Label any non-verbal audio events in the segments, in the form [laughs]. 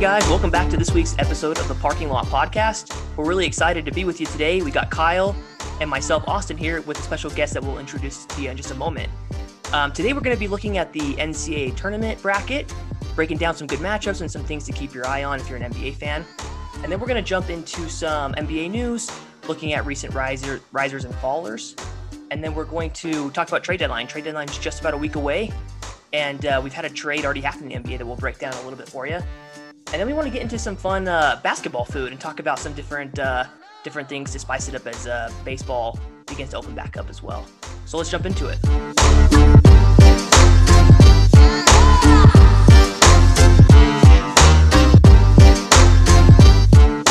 guys, welcome back to this week's episode of the Parking Lot Podcast. We're really excited to be with you today. We got Kyle and myself, Austin, here with a special guest that we'll introduce to you in just a moment. Um, today, we're going to be looking at the NCAA tournament bracket, breaking down some good matchups and some things to keep your eye on if you're an NBA fan. And then we're going to jump into some NBA news, looking at recent riser, risers and fallers. And then we're going to talk about trade deadline. Trade deadline is just about a week away. And uh, we've had a trade already happen in the NBA that we'll break down a little bit for you. And then we want to get into some fun uh, basketball food and talk about some different uh, different things to spice it up as uh, baseball begins to open back up as well. So let's jump into it.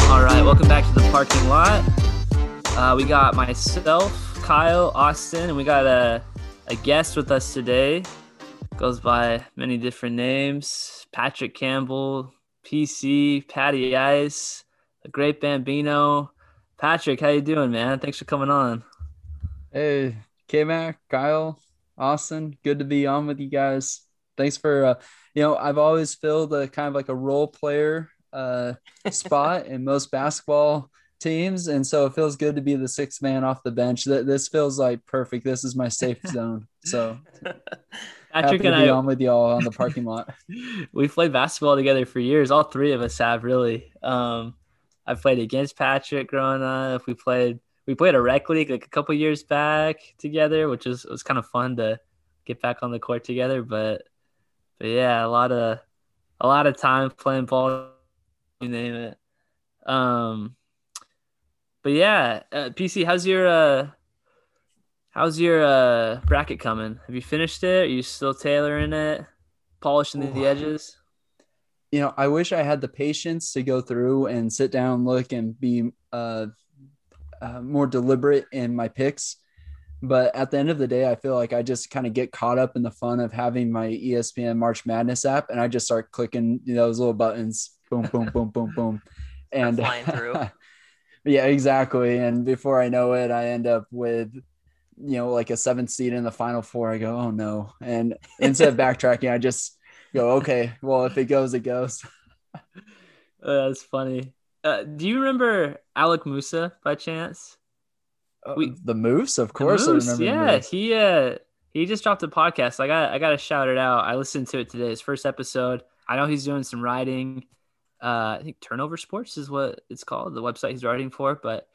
All right, welcome back to the parking lot. Uh, we got myself, Kyle, Austin, and we got a, a guest with us today. Goes by many different names. Patrick Campbell, PC, Patty Ice, the Great Bambino. Patrick, how you doing, man? Thanks for coming on. Hey, K Mac, Kyle, Austin, good to be on with you guys. Thanks for, uh, you know, I've always filled a kind of like a role player uh, [laughs] spot in most basketball teams, and so it feels good to be the sixth man off the bench. That this feels like perfect. This is my safe [laughs] zone. So [laughs] Patrick and I on with y'all on the parking lot. [laughs] [laughs] we played basketball together for years. All three of us have really. Um, I played against Patrick growing up. We played we played a rec league like a couple years back together, which was was kind of fun to get back on the court together. But but yeah, a lot of a lot of time playing ball, you name it. Um, but yeah, uh, PC, how's your uh, how's your uh bracket coming? Have you finished it? Are you still tailoring it, polishing the, the edges? you know, I wish I had the patience to go through and sit down, look, and be uh, uh, more deliberate in my picks. But at the end of the day, I feel like I just kind of get caught up in the fun of having my ESPN March Madness app, and I just start clicking you know, those little buttons, boom, boom, boom, boom, boom, and flying through. [laughs] yeah, exactly. And before I know it, I end up with you know like a seventh seed in the final four. I go, oh no! And instead of backtracking, I just go, okay, well, if it goes, it goes. uh, [laughs] that's funny. Uh, do you remember Alec Musa by chance? Uh, we, the Moose, of course. Moose, yeah, he uh he just dropped a podcast. I got I got to shout it out. I listened to it today. His first episode. I know he's doing some writing. Uh, I think Turnover Sports is what it's called, the website he's writing for. But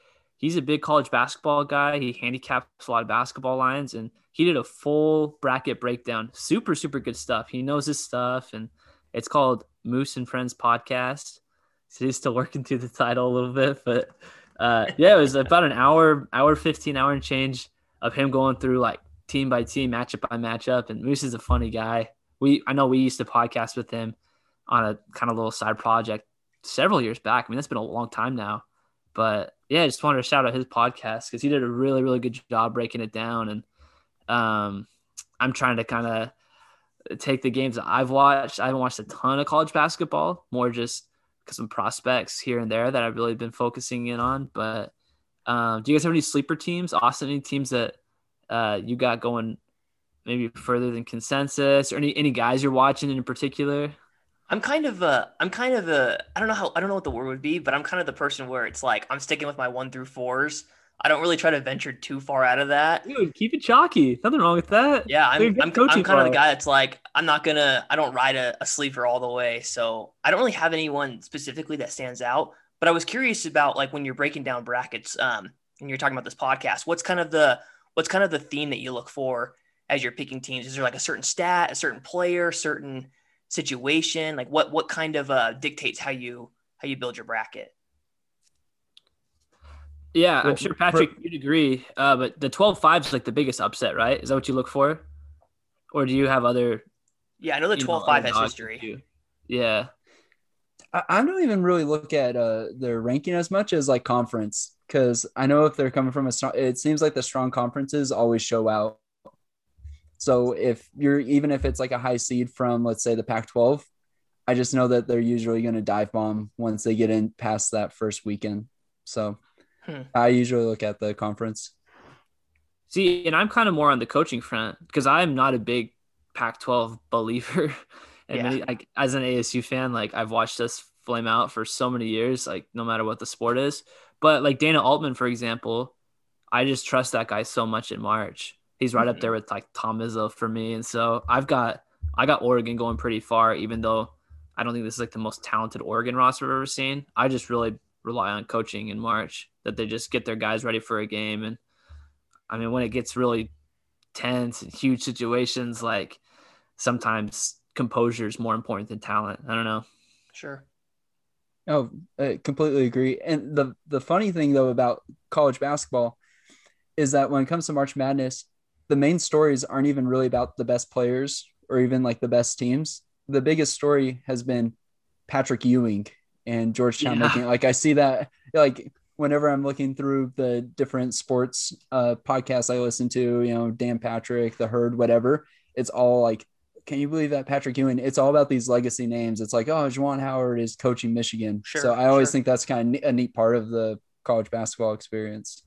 he's a big college basketball guy. He handicaps a lot of basketball lines, and he did a full bracket breakdown. Super, super good stuff. He knows his stuff, and it's called Moose and Friends Podcast. So he's still [laughs] working through the title a little bit, but uh, yeah, it was about an hour, hour fifteen, hour and change of him going through like team by team, matchup by matchup. And Moose is a funny guy. We I know we used to podcast with him on a kind of little side project several years back. I mean, that's been a long time now, but yeah, I just wanted to shout out his podcast because he did a really, really good job breaking it down. And um, I'm trying to kind of take the games that I've watched. I haven't watched a ton of college basketball, more just because some prospects here and there that I've really been focusing in on. But um, do you guys have any sleeper teams? Austin, any teams that uh, you got going maybe further than consensus or any, any guys you're watching in particular? I'm kind of a, I'm kind of a, I don't know how, I don't know what the word would be, but I'm kind of the person where it's like I'm sticking with my one through fours. I don't really try to venture too far out of that. Dude, keep it chalky. Nothing wrong with that. Yeah, I'm, I'm, I'm, kind of the guy that's like, I'm not gonna, I don't ride a, a sleeper all the way. So I don't really have anyone specifically that stands out. But I was curious about like when you're breaking down brackets, um, and you're talking about this podcast, what's kind of the, what's kind of the theme that you look for as you're picking teams? Is there like a certain stat, a certain player, certain situation? Like what what kind of uh, dictates how you how you build your bracket? Yeah, I'm sure Patrick you'd agree. Uh, but the 12-5 is like the biggest upset, right? Is that what you look for, or do you have other? Yeah, I know the 12-5 has history. Yeah, I, I don't even really look at uh, their ranking as much as like conference because I know if they're coming from a strong, it seems like the strong conferences always show out so if you're even if it's like a high seed from let's say the Pac-12, I just know that they're usually going to dive bomb once they get in past that first weekend. So hmm. I usually look at the conference. See, and I'm kind of more on the coaching front because I'm not a big Pac-12 believer. [laughs] and yeah. many, like as an ASU fan, like I've watched us flame out for so many years, like no matter what the sport is. But like Dana Altman, for example, I just trust that guy so much in March. He's right mm-hmm. up there with like Tom Izzo for me. And so I've got I got Oregon going pretty far, even though I don't think this is like the most talented Oregon roster I've ever seen. I just really rely on coaching in March that they just get their guys ready for a game. And I mean, when it gets really tense and huge situations, like sometimes composure is more important than talent. I don't know. Sure. Oh, I completely agree. And the the funny thing though about college basketball is that when it comes to March Madness, the main stories aren't even really about the best players or even like the best teams. The biggest story has been Patrick Ewing and Georgetown yeah. making like I see that like whenever I'm looking through the different sports uh podcasts I listen to, you know, Dan Patrick, the herd, whatever, it's all like can you believe that Patrick Ewing? It's all about these legacy names. It's like, oh, Juwan Howard is coaching Michigan. Sure, so I always sure. think that's kind of a neat part of the college basketball experience.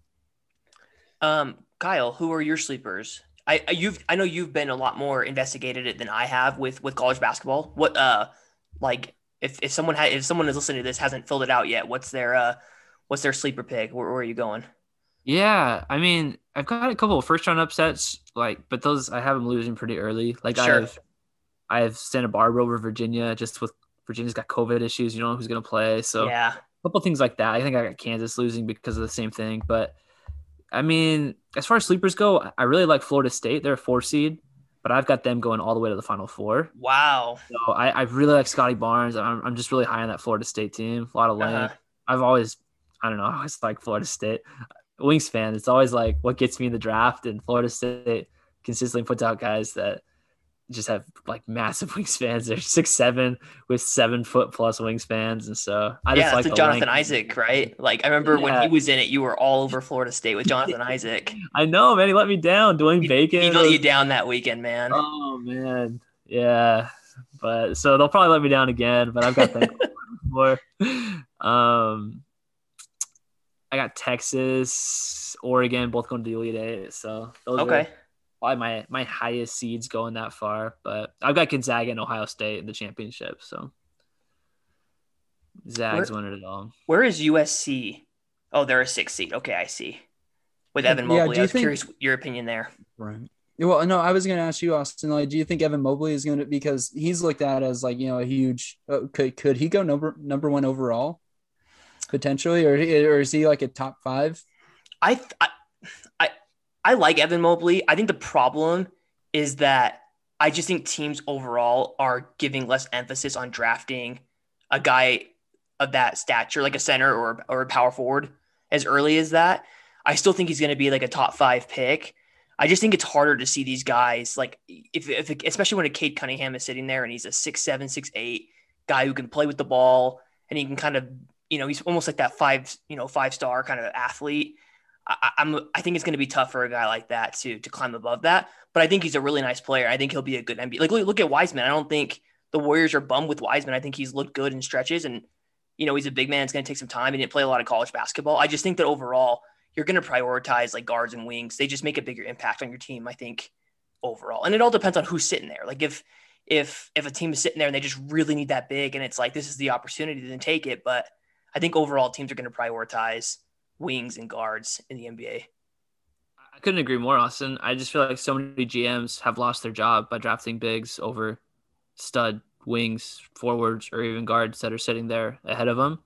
Um, Kyle, who are your sleepers? I, I you've I know you've been a lot more investigated it than I have with with college basketball. What uh like if if someone had if someone is listening to this hasn't filled it out yet, what's their uh what's their sleeper pick? Where, where are you going? Yeah, I mean, I've got a couple of first round upsets, like, but those I have them losing pretty early. Like sure. I have I have Santa Barbara over Virginia, just with Virginia's got COVID issues. You don't know who's gonna play, so yeah, a couple things like that. I think I got Kansas losing because of the same thing, but I mean, as far as sleepers go, I really like Florida State. They're a four seed, but I've got them going all the way to the final four. Wow. So I, I really like Scottie Barnes. I'm, I'm just really high on that Florida State team. A lot of length. Uh-huh. I've always, I don't know, I always like Florida State. Wings fan, it's always like what gets me in the draft, and Florida State consistently puts out guys that just have like massive [laughs] wingspans. They're six seven with seven foot plus wingspans, and so I just yeah, like Jonathan length. Isaac, right? Like I remember yeah. when he was in it, you were all over [laughs] Florida State with Jonathan Isaac. I know, man. He let me down. Dwayne Bacon. He let you down that weekend, man. Oh man, yeah. But so they'll probably let me down again. But I've got them [laughs] more. Um, I got Texas, Oregon, both going to the Elite Eight. So those okay. Are, probably my my highest seeds going that far. But I've got Gonzaga and Ohio State in the championship, so Zags where, winning it all. Where is USC? Oh, they're a six seed. Okay, I see. With Evan Mobley, yeah, I was think, curious your opinion there. Right. Well, no, I was going to ask you, Austin. Like, do you think Evan Mobley is going to because he's looked at as like you know a huge? Uh, could could he go number number one overall potentially, or or is he like a top five? I, I I like Evan Mobley. I think the problem is that I just think teams overall are giving less emphasis on drafting a guy of that stature, like a center or or a power forward, as early as that. I still think he's going to be like a top five pick. I just think it's harder to see these guys like if, if especially when a Cade Cunningham is sitting there and he's a six seven six eight guy who can play with the ball and he can kind of you know he's almost like that five you know five star kind of athlete I, am I think it's going to be tough for a guy like that to to climb above that. But I think he's a really nice player. I think he'll be a good NBA. Like look, look at Wiseman. I don't think the Warriors are bummed with Wiseman. I think he's looked good in stretches, and you know he's a big man. It's going to take some time. He didn't play a lot of college basketball. I just think that overall you're going to prioritize like guards and wings. They just make a bigger impact on your team. I think overall, and it all depends on who's sitting there. Like if if if a team is sitting there and they just really need that big, and it's like this is the opportunity, then take it. But I think overall teams are going to prioritize wings and guards in the NBA. I couldn't agree more, Austin. I just feel like so many GMs have lost their job by drafting bigs over stud wings, forwards, or even guards that are sitting there ahead of them.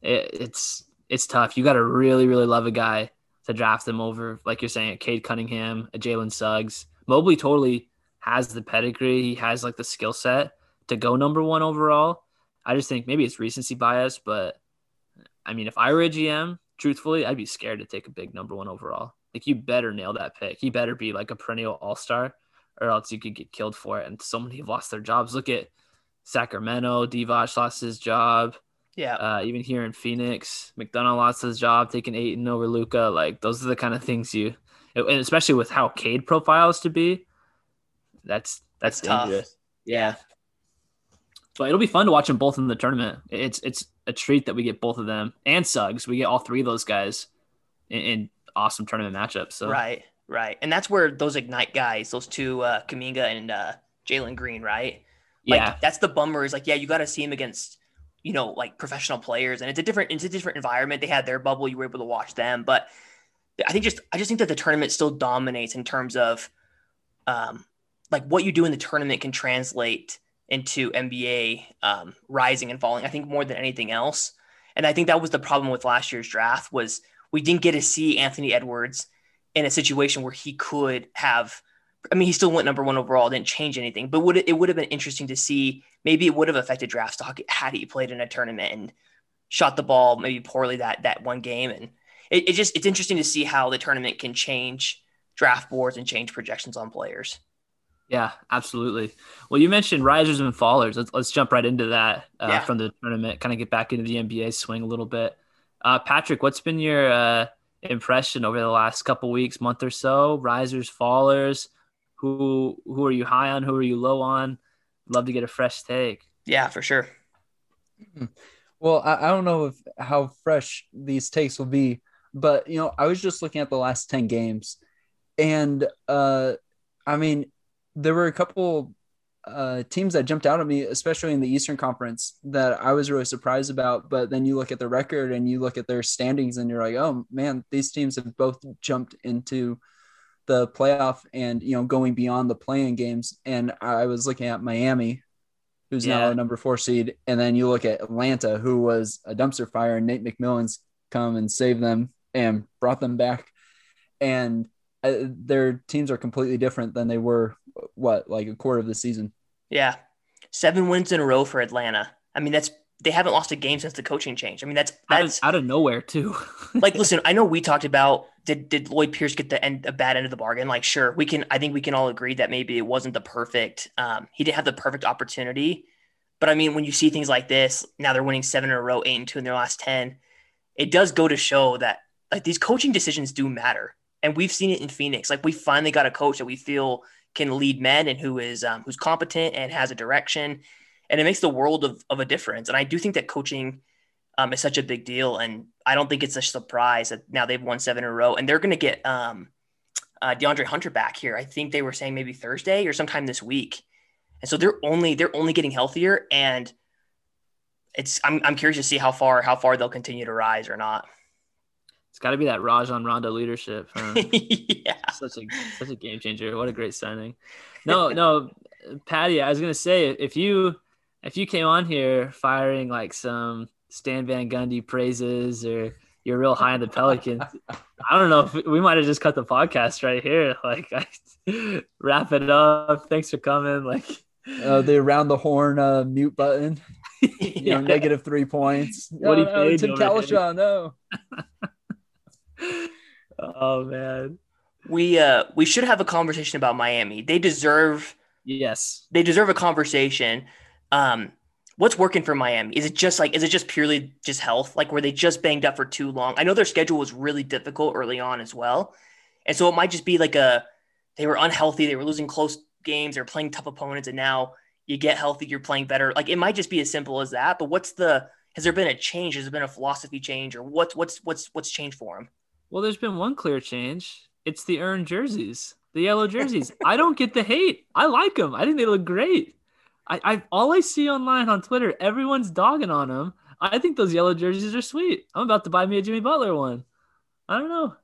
It, it's it's tough. You got to really, really love a guy to draft them over, like you're saying, a Cade Cunningham, a Jalen Suggs. Mobley totally has the pedigree. He has like the skill set to go number one overall. I just think maybe it's recency bias, but I mean, if I were a GM, truthfully, I'd be scared to take a big number one overall. Like you better nail that pick. He better be like a perennial all star, or else you could get killed for it. And so many have lost their jobs. Look at Sacramento. Divac lost his job. Yeah. Uh, even here in Phoenix, McDonough lost his job taking eight and over Luka. Like those are the kind of things you, and especially with how Cade profiles to be, that's that's, that's dangerous. Tough. Yeah. But it'll be fun to watch them both in the tournament. It's it's a treat that we get both of them and Suggs. We get all three of those guys in, in awesome tournament matchups. So right, right, and that's where those ignite guys, those two uh, Kuminga and uh, Jalen Green, right? Like, yeah, that's the bummer. Is like, yeah, you got to see him against you know, like professional players, and it's a different it's a different environment. They had their bubble, you were able to watch them, but I think just I just think that the tournament still dominates in terms of um, like what you do in the tournament can translate into NBA um, rising and falling. I think more than anything else, and I think that was the problem with last year's draft was we didn't get to see Anthony Edwards in a situation where he could have. I mean, he still went number one overall, didn't change anything, but would it, it would have been interesting to see. Maybe it would have affected draft stock had he played in a tournament and shot the ball maybe poorly that that one game. And it, it just it's interesting to see how the tournament can change draft boards and change projections on players. Yeah, absolutely. Well, you mentioned risers and fallers. Let's, let's jump right into that uh, yeah. from the tournament. Kind of get back into the NBA swing a little bit. Uh, Patrick, what's been your uh, impression over the last couple weeks, month or so? Risers, fallers. Who who are you high on? Who are you low on? Love to get a fresh take. Yeah, for sure. Hmm. Well, I, I don't know if how fresh these takes will be, but you know, I was just looking at the last ten games, and uh, I mean, there were a couple uh, teams that jumped out at me, especially in the Eastern Conference, that I was really surprised about. But then you look at the record and you look at their standings, and you're like, oh man, these teams have both jumped into the playoff and you know going beyond the playing games. And I was looking at Miami, who's yeah. now a number four seed, and then you look at Atlanta, who was a dumpster fire, and Nate McMillan's come and saved them and brought them back. And uh, their teams are completely different than they were what like a quarter of the season. Yeah, seven wins in a row for Atlanta. I mean, that's they haven't lost a game since the coaching change. I mean, that's that's out of, out of nowhere too. [laughs] like, listen, I know we talked about did did Lloyd Pierce get the end a bad end of the bargain? Like, sure, we can. I think we can all agree that maybe it wasn't the perfect. Um, he didn't have the perfect opportunity. But I mean, when you see things like this, now they're winning seven in a row, eight and two in their last ten. It does go to show that like these coaching decisions do matter, and we've seen it in Phoenix. Like we finally got a coach that we feel can lead men and who is um, who's competent and has a direction, and it makes the world of, of a difference. And I do think that coaching um, is such a big deal, and I don't think it's a surprise that now they've won seven in a row, and they're going to get um, uh, DeAndre Hunter back here. I think they were saying maybe Thursday or sometime this week, and so they're only they're only getting healthier, and it's I'm I'm curious to see how far how far they'll continue to rise or not. It's got to be that Rajon Rondo leadership. Huh? [laughs] yeah, such a such a game changer. What a great signing. No, no, Patty. I was gonna say if you if you came on here firing like some Stan Van Gundy praises or you're real high on the Pelicans, [laughs] I don't know if we might have just cut the podcast right here. Like, I, [laughs] wrap it up. Thanks for coming. Like, uh, the around the horn uh, mute button. you know, negative three points. What no, no, Tim Cowlishaw, no oh man. We uh we should have a conversation about Miami. They deserve yes. They deserve a conversation. Um what's working for Miami? Is it just like is it just purely just health? Like were they just banged up for too long? I know their schedule was really difficult early on as well. And so it might just be like a they were unhealthy, they were losing close games, they're playing tough opponents and now you get healthy, you're playing better. Like it might just be as simple as that, but what's the has there been a change? Has there been a philosophy change or what's what's what's what's changed for them? Well, there's been one clear change. It's the earned jerseys, the yellow jerseys. [laughs] I don't get the hate. I like them. I think they look great. I, I all I see online on Twitter, everyone's dogging on them. I think those yellow jerseys are sweet. I'm about to buy me a Jimmy Butler one. I don't know.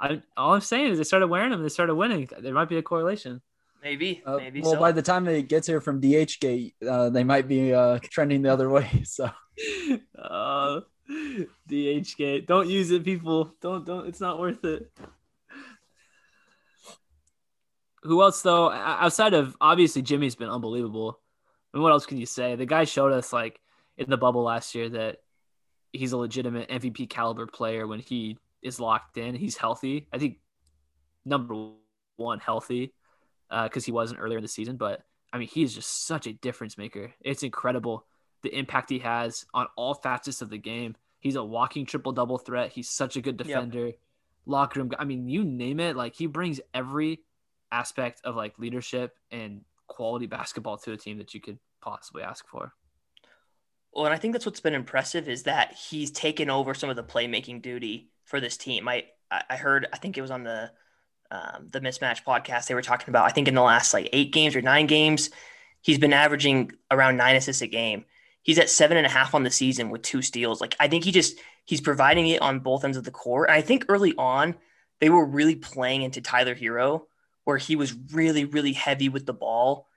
I all I'm saying is they started wearing them. They started winning. There might be a correlation. Maybe. Uh, maybe. Well, so. by the time it gets here from DH gate, uh, they might be uh, trending the other way. [laughs] So. [laughs] Uh, DH gate. Don't use it, people. Don't don't. It's not worth it. Who else though? Outside of obviously Jimmy's been unbelievable. I mean, what else can you say? The guy showed us like in the bubble last year that he's a legitimate MVP caliber player when he is locked in. He's healthy. I think number one healthy uh, because uh, he wasn't earlier in the season. But I mean, he's just such a difference maker. It's incredible the impact he has on all facets of the game. He's a walking triple double threat. He's such a good defender. Yep. Locker room. I mean, you name it. Like he brings every aspect of like leadership and quality basketball to a team that you could possibly ask for. Well, and I think that's what's been impressive is that he's taken over some of the playmaking duty for this team. I I heard I think it was on the um, the mismatch podcast they were talking about. I think in the last like eight games or nine games, he's been averaging around nine assists a game He's at seven and a half on the season with two steals. Like I think he just he's providing it on both ends of the court. And I think early on they were really playing into Tyler Herro, where he was really really heavy with the ball,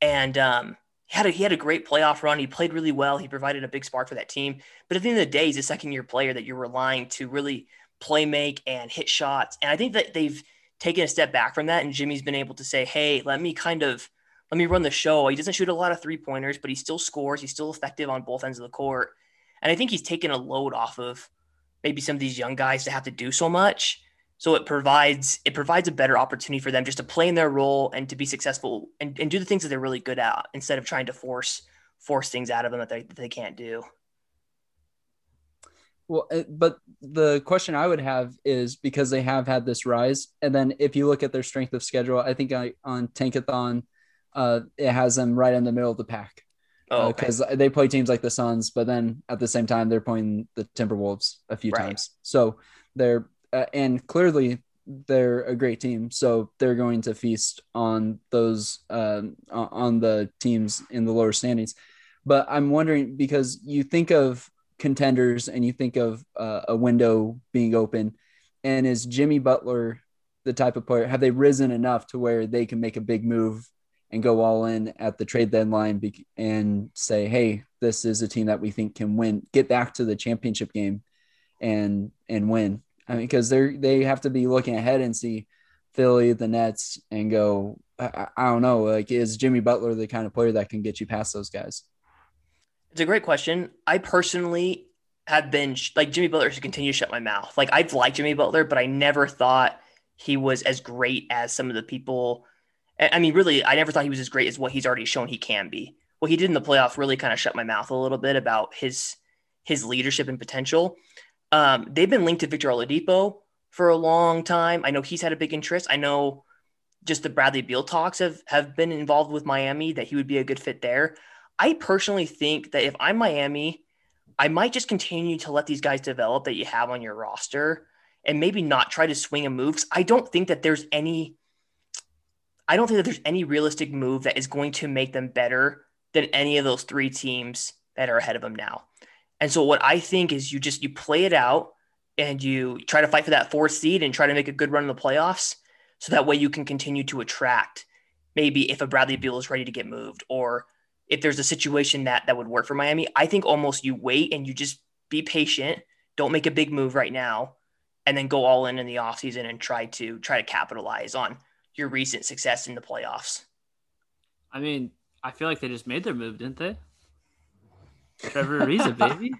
and um, he had a he had a great playoff run. He played really well. He provided a big spark for that team. But at the end of the day, he's a second year player that you're relying to really play make and hit shots. And I think that they've taken a step back from that. And Jimmy's been able to say, hey, let me kind of let me run the show. He doesn't shoot a lot of three pointers, but he still scores. He's still effective on both ends of the court. And I think he's taken a load off of maybe some of these young guys to have to do so much. So it provides it provides a better opportunity for them just to play in their role and to be successful and, and do the things that they're really good at instead of trying to force force things out of them that they, that they can't do. Well, uh, but the question I would have is because they have had this rise, and then if you look at their strength of schedule, I think I, on Tankathon, uh, it has them right in the middle of the pack. Oh, because uh, they play teams like the Suns, but then at the same time they're playing the Timberwolves a few Right. times. So they're uh, and clearly they're a great team, so they're going to feast on those um, on on the teams in the lower standings. But I'm wondering because you think of contenders and you think of uh, a window being open, and is Jimmy Butler the type of player? Have they risen enough to where they can make a big move and go all in at the trade deadline be- and say, "Hey, this is a team that we think can win, get back to the championship game, and and win." I mean, because they're they have to be looking ahead and see Philly, the Nets, and go. I, I- don't know. Like, is Jimmy Butler the kind of player that can get you past those guys? It's a great question. I personally have been like Jimmy Butler should continue to shut my mouth. Like I've liked Jimmy Butler, but I never thought he was as great as some of the people. I mean, really, I never thought he was as great as what he's already shown he can be. What he did in the playoffs really kind of shut my mouth a little bit about his his leadership and potential. Um, they've been linked to Victor Oladipo for a long time. I know he's had a big interest. I know just the Bradley Beal talks have have been involved with Miami that he would be a good fit there. I personally think that if I'm Miami, I might just continue to let these guys develop that you have on your roster and maybe not try to swing a move. I don't think that there's any I don't think that there's any realistic move that is going to make them better than any of those three teams that are ahead of them now. And so what I think is you just you play it out and you try to fight for that fourth seed and try to make a good run in the playoffs so that way you can continue to attract maybe if a Bradley Beal is ready to get moved or if there's a situation that that would work for Miami, I think almost you wait and you just be patient. Don't make a big move right now, and then go all in in the offseason and try to try to capitalize on your recent success in the playoffs. I mean, I feel like they just made their move, didn't they? Trevor Ariza, [laughs] baby.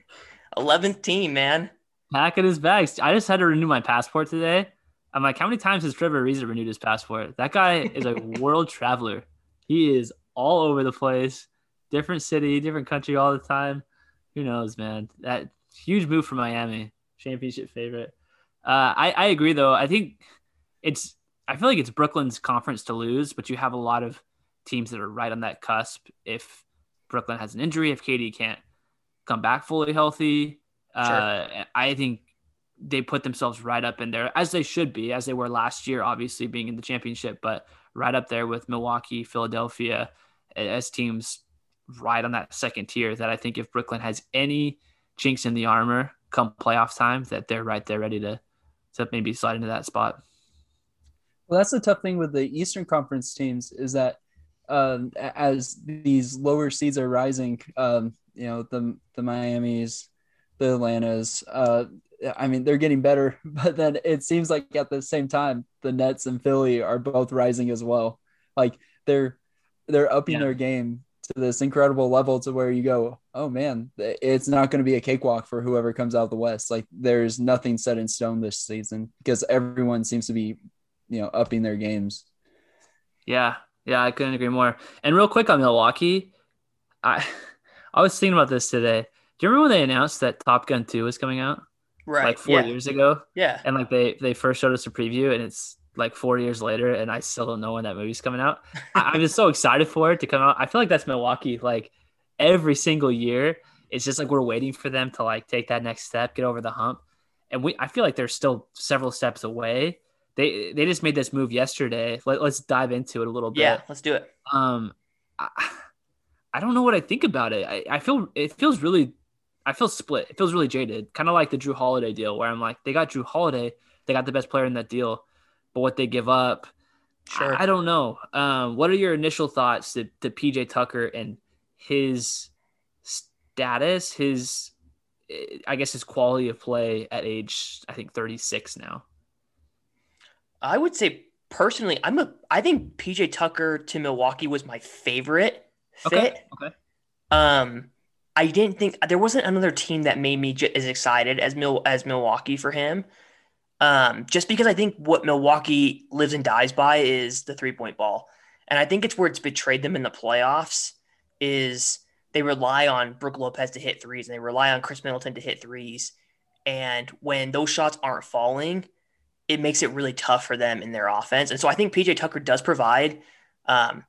11th team, man. Packing his bags. I just had to renew my passport today. I'm like, how many times has Trevor Ariza renewed his passport? That guy is a [laughs] world traveler. He is all over the place, different city, different country all the time. Who knows, man? That huge move for Miami, championship favorite. Uh, I, I agree, though. I think it's, I feel like it's Brooklyn's conference to lose, but you have a lot of teams that are right on that cusp. If Brooklyn has an injury, if KD can't come back fully healthy, uh, I think they put themselves right up in there as they should be, as they were last year, obviously being in the championship, but right up there with Milwaukee, Philadelphia, as teams right on that second tier. That I think if Brooklyn has any chinks in the armor come playoff time, that they're right there ready to to maybe slide into that spot. Well, that's the tough thing with the Eastern Conference teams is that um, as these lower seeds are rising, um, you know, the the Miami's, the Atlantas, uh, I mean, they're getting better, [laughs] but then it seems like at the same time, the Nets and Philly are both rising as well. Like they're they're upping Yeah. their game to this incredible level to where you go, oh man, it's not going to be a cakewalk for whoever comes out of the West. Like there's nothing set in stone this season because everyone seems to be, you know, upping their games. Yeah, yeah, I couldn't agree more. And real quick on Milwaukee, I [laughs] I was thinking about this today. Do you remember when they announced that Top Gun 2 was coming out? Right. Like four yeah. years ago? Yeah. And like they they first showed us a preview and it's like four years later and I still don't know when that movie's coming out. [laughs] I, I'm just so excited for it to come out. I feel like that's Milwaukee like every single year. It's just like we're waiting for them to like take that next step, get over the hump. And we I feel like they're still several steps away. They they just made this move yesterday. Let, let's dive into it a little bit Yeah. Let's do it. um I, I don't know what I think about it. I, I feel it feels really I feel split. It feels really jaded. Kind of like the Jrue Holiday deal where I'm like, they got Jrue Holiday, they got the best player in that deal, but what they give up, Sure. I, I don't know. Um, what are your initial thoughts to, to PJ Tucker and his status, his eh, I guess his quality of play at age I think 36 now. I would say personally, I'm a. I think PJ Tucker to Milwaukee was my favorite fit. Okay. Okay. Um, I didn't think there wasn't another team that made me j- as excited as Mil as Milwaukee for him. Um, just because I think what Milwaukee lives and dies by is the three point ball, and I think it's where it's betrayed them in the playoffs. Is they rely on Brook Lopez to hit threes, and they rely on Khris Middleton to hit threes, and when those shots aren't falling, it makes it really tough for them in their offense. And so I think PJ Tucker does provide um,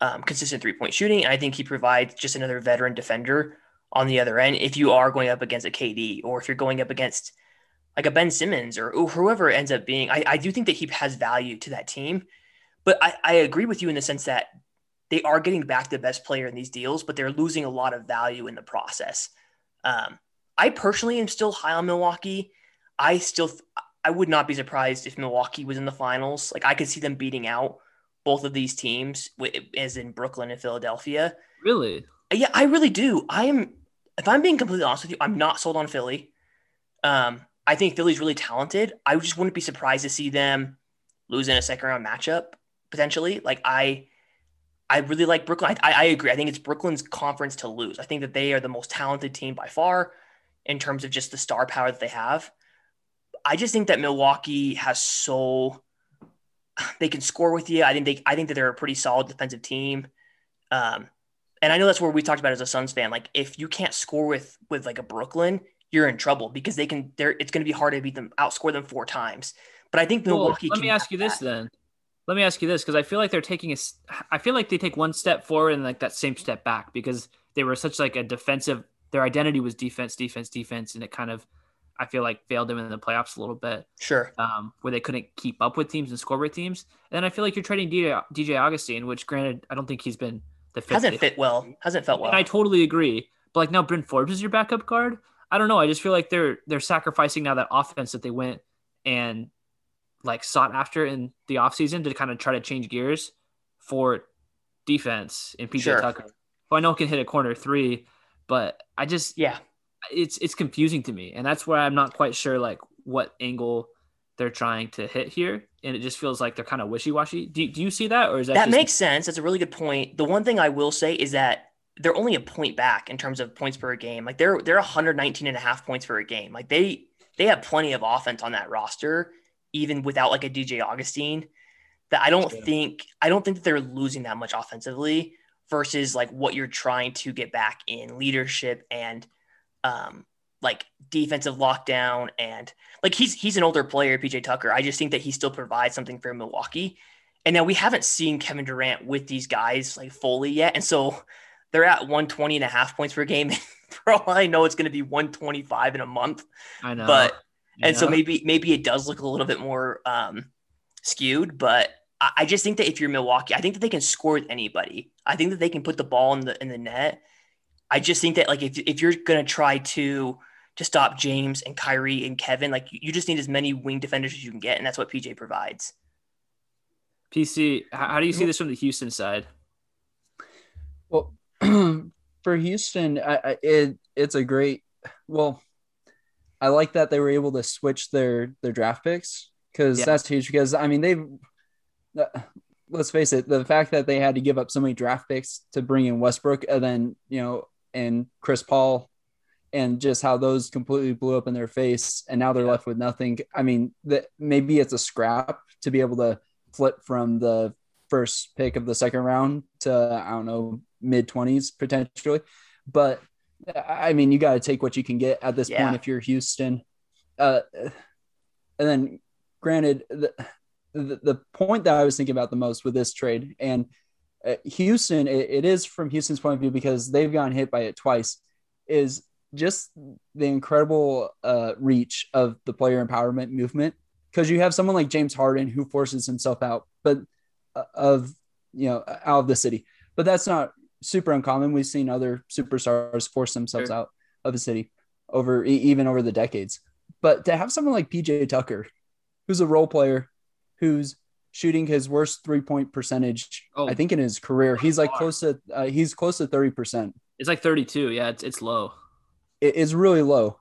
um, consistent three point shooting. And I think he provides just another veteran defender on the other end. If you are going up against a KD or if you're going up against like a Ben Simmons or, whoever it ends up being, I, I do think that he has value to that team. But I, I agree with you in the sense that they are getting back the best player in these deals, but they're losing a lot of value in the process. Um, I personally am still high on Milwaukee. I still, I would not be surprised if Milwaukee was in the finals. Like I could see them beating out both of these teams, as in Brooklyn and Philadelphia. Really? Yeah, I really do. I am. If I'm being completely honest with you, I'm not sold on Philly. Um, I think Philly's really talented. I just wouldn't be surprised to see them lose in a second round matchup potentially. Like I, I really like Brooklyn. I, I agree. I think it's Brooklyn's conference to lose. I think that they are the most talented team by far in terms of just the star power that they have. I just think that Milwaukee has so [sighs] they can score with you. I think they I think that they're a pretty solid defensive team. Um, and I know that's where we talked about as a Suns fan. Like if you can't score with with like a Brooklyn, you're in trouble because they can. They're it's going to be hard to beat them, outscore them four times. But I think Milwaukee. Well, let me ask you this then. Let me ask you this because I feel like they're taking a. I feel like they take one step forward and like that same step back because they were such like a defensive. Their identity was defense, defense, defense, and it kind of I feel like failed them in the playoffs a little bit. Sure. Um, where they couldn't keep up with teams and score with teams. And then I feel like you're trading DJ, DJ Augustin, which granted, I don't think he's been the fit. Hasn't fit well. Hasn't felt well. And I totally agree. But like now Bryn Forbes is your backup guard. I don't know. I just feel like they're they're sacrificing now that offense that they went and like sought after in the offseason to kind of try to change gears for defense in PJ sure. Tucker. Who I know can hit a corner three, but I just yeah it's it's confusing to me, and that's where I'm not quite sure like what angle they're trying to hit here, and it just feels like they're kind of wishy washy. Do, do you see that, or is that that just- makes sense? That's a really good point. The one thing I will say is that they're only a point back in terms of points per game. Like they're they're 119 and a half points per game. Like they they have plenty of offense on that roster, even without like a DJ Augustin. That I don't think I don't think that they're losing that much offensively versus like what you're trying to get back in leadership and um, like defensive lockdown and like he's he's an older player, PJ Tucker. I just think that he still provides something for Milwaukee. And now we haven't seen Kevin Durant with these guys like fully yet. And so they're at 120 and a half points per game. [laughs] for all I know, it's going to be 125 in a month. I know. But You and so maybe maybe it does look a little bit more um, skewed, but I, I just think that if you're Milwaukee, I think that they can score with anybody. I think that they can put the ball in the in the net. I just think that like if if you're gonna try to to stop James and Kyrie and Kevin, like you just need as many wing defenders as you can get, and that's what PJ provides. PC, how, how do you see this from the Houston side? Well, [clears throat] for Houston, I, I, it it's a great. Well, I like that they were able to switch their their draft picks because Yeah. that's huge. Because I mean, they've uh, let's face it, the fact that they had to give up so many draft picks to bring in Westbrook, and then you know, and Chris Paul, and just how those completely blew up in their face, and now they're Yeah. left with nothing. I mean, that maybe it's a scrap to be able to flip from the first pick of the second round to I don't know mid twenties potentially, but I mean you got to take what you can get at this Yeah. point if you're Houston. Uh, and then, granted, the, the the point that I was thinking about the most with this trade and Houston, it, it is from Houston's point of view because they've gotten hit by it twice, is just the incredible uh, reach of the player empowerment movement. Because you have someone like James Harden who forces himself out, but uh, of you know out of the city, but that's not super uncommon. We've seen other superstars force themselves Sure. out of the city over even over the decades. But to have someone like PJ Tucker, who's a role player, who's shooting his worst three point percentage, Oh. I think in his career, he's like close to uh, he's close to thirty percent. It's like 32. Yeah, it's it's low. It is really low,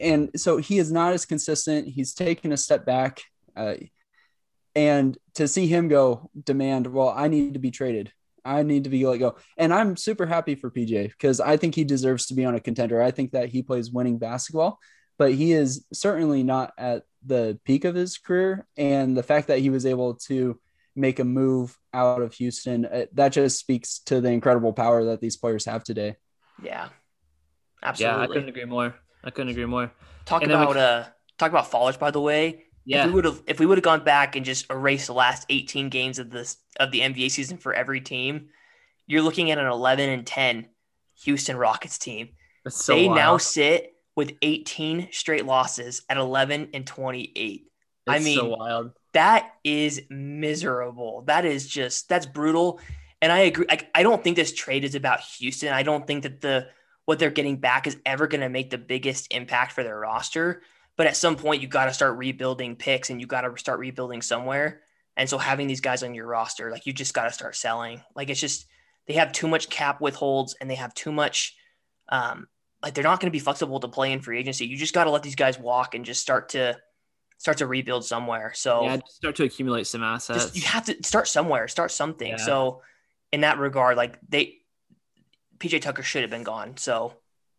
and so he is not as consistent. He's taken a step back, uh, and to see him go demand, well, I need to be traded. I need to be let go. And I'm super happy for PJ because I think he deserves to be on a contender. I think that he plays winning basketball, but he is certainly not at the peak of his career. And the fact that he was able to make a move out of Houston, uh, that just speaks to the incredible power that these players have today. Yeah. Yeah, I couldn't agree more. I couldn't agree more. talk and then we about uh talk about Fallers by the way. Yeah. If we would have if we would have gone back and just erased the last 18 games of this of the NBA season for every team, you're looking at an 11 and 10 Houston Rockets team. It's so they now sit with 18 straight losses at 11 and 28. I It's so mean, wild. That is miserable. That is just that's brutal. And I agree. I, I don't think this trade is about Houston. I don't think that the what they're getting back is ever going to make the biggest impact for their roster. But at some point, you got to start rebuilding picks, and you got to start rebuilding somewhere. And so having these guys on your roster, like you just got to start selling. Like it's just they have too much cap withholds, and they have too much. Um, like they're not going to be flexible to play in free agency. You just got to let these guys walk and just start to start to rebuild somewhere. So Yeah, start to accumulate some assets. just you have to start somewhere, start something. Yeah. So in that regard, like they PJ Tucker should have been gone. So